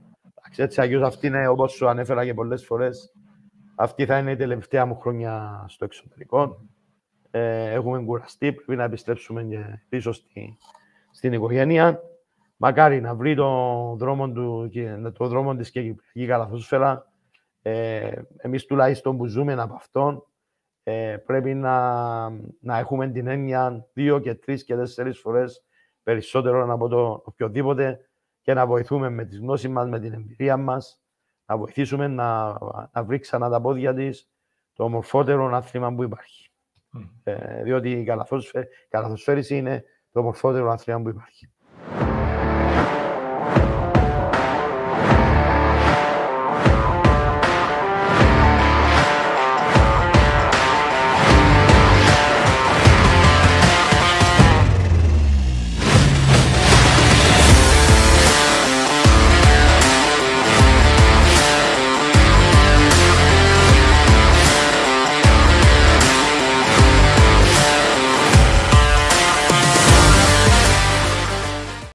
Έτσι, αγιώς αυτή είναι, όπως σου ανέφερα και πολλές φορές, αυτή θα είναι η τελευταία μου χρονιά στο εξωτερικό. Ε, έχουμε κουραστεί, πρέπει να επιστρέψουμε και πίσω στη, στην οικογένεια. Μακάρι να βρει το δρόμο, του, το δρόμο της και η καλαθόσφαιρα. Ε, εμείς τουλάχιστον που ζούμε από αυτόν, ε, πρέπει να, να έχουμε την έννοια δύο και τρεις και τέσσερις φορές περισσότερο από το οποιοδήποτε και να βοηθούμε με τις γνώσεις μας, με την εμπειρία μας, να βοηθήσουμε να, να βρει ξανά τα πόδια της το ομορφότερο άθλημα που υπάρχει. Mm. Ε, διότι η καλαθοσφαίριση είναι το ομορφότερο άθλημα που υπάρχει.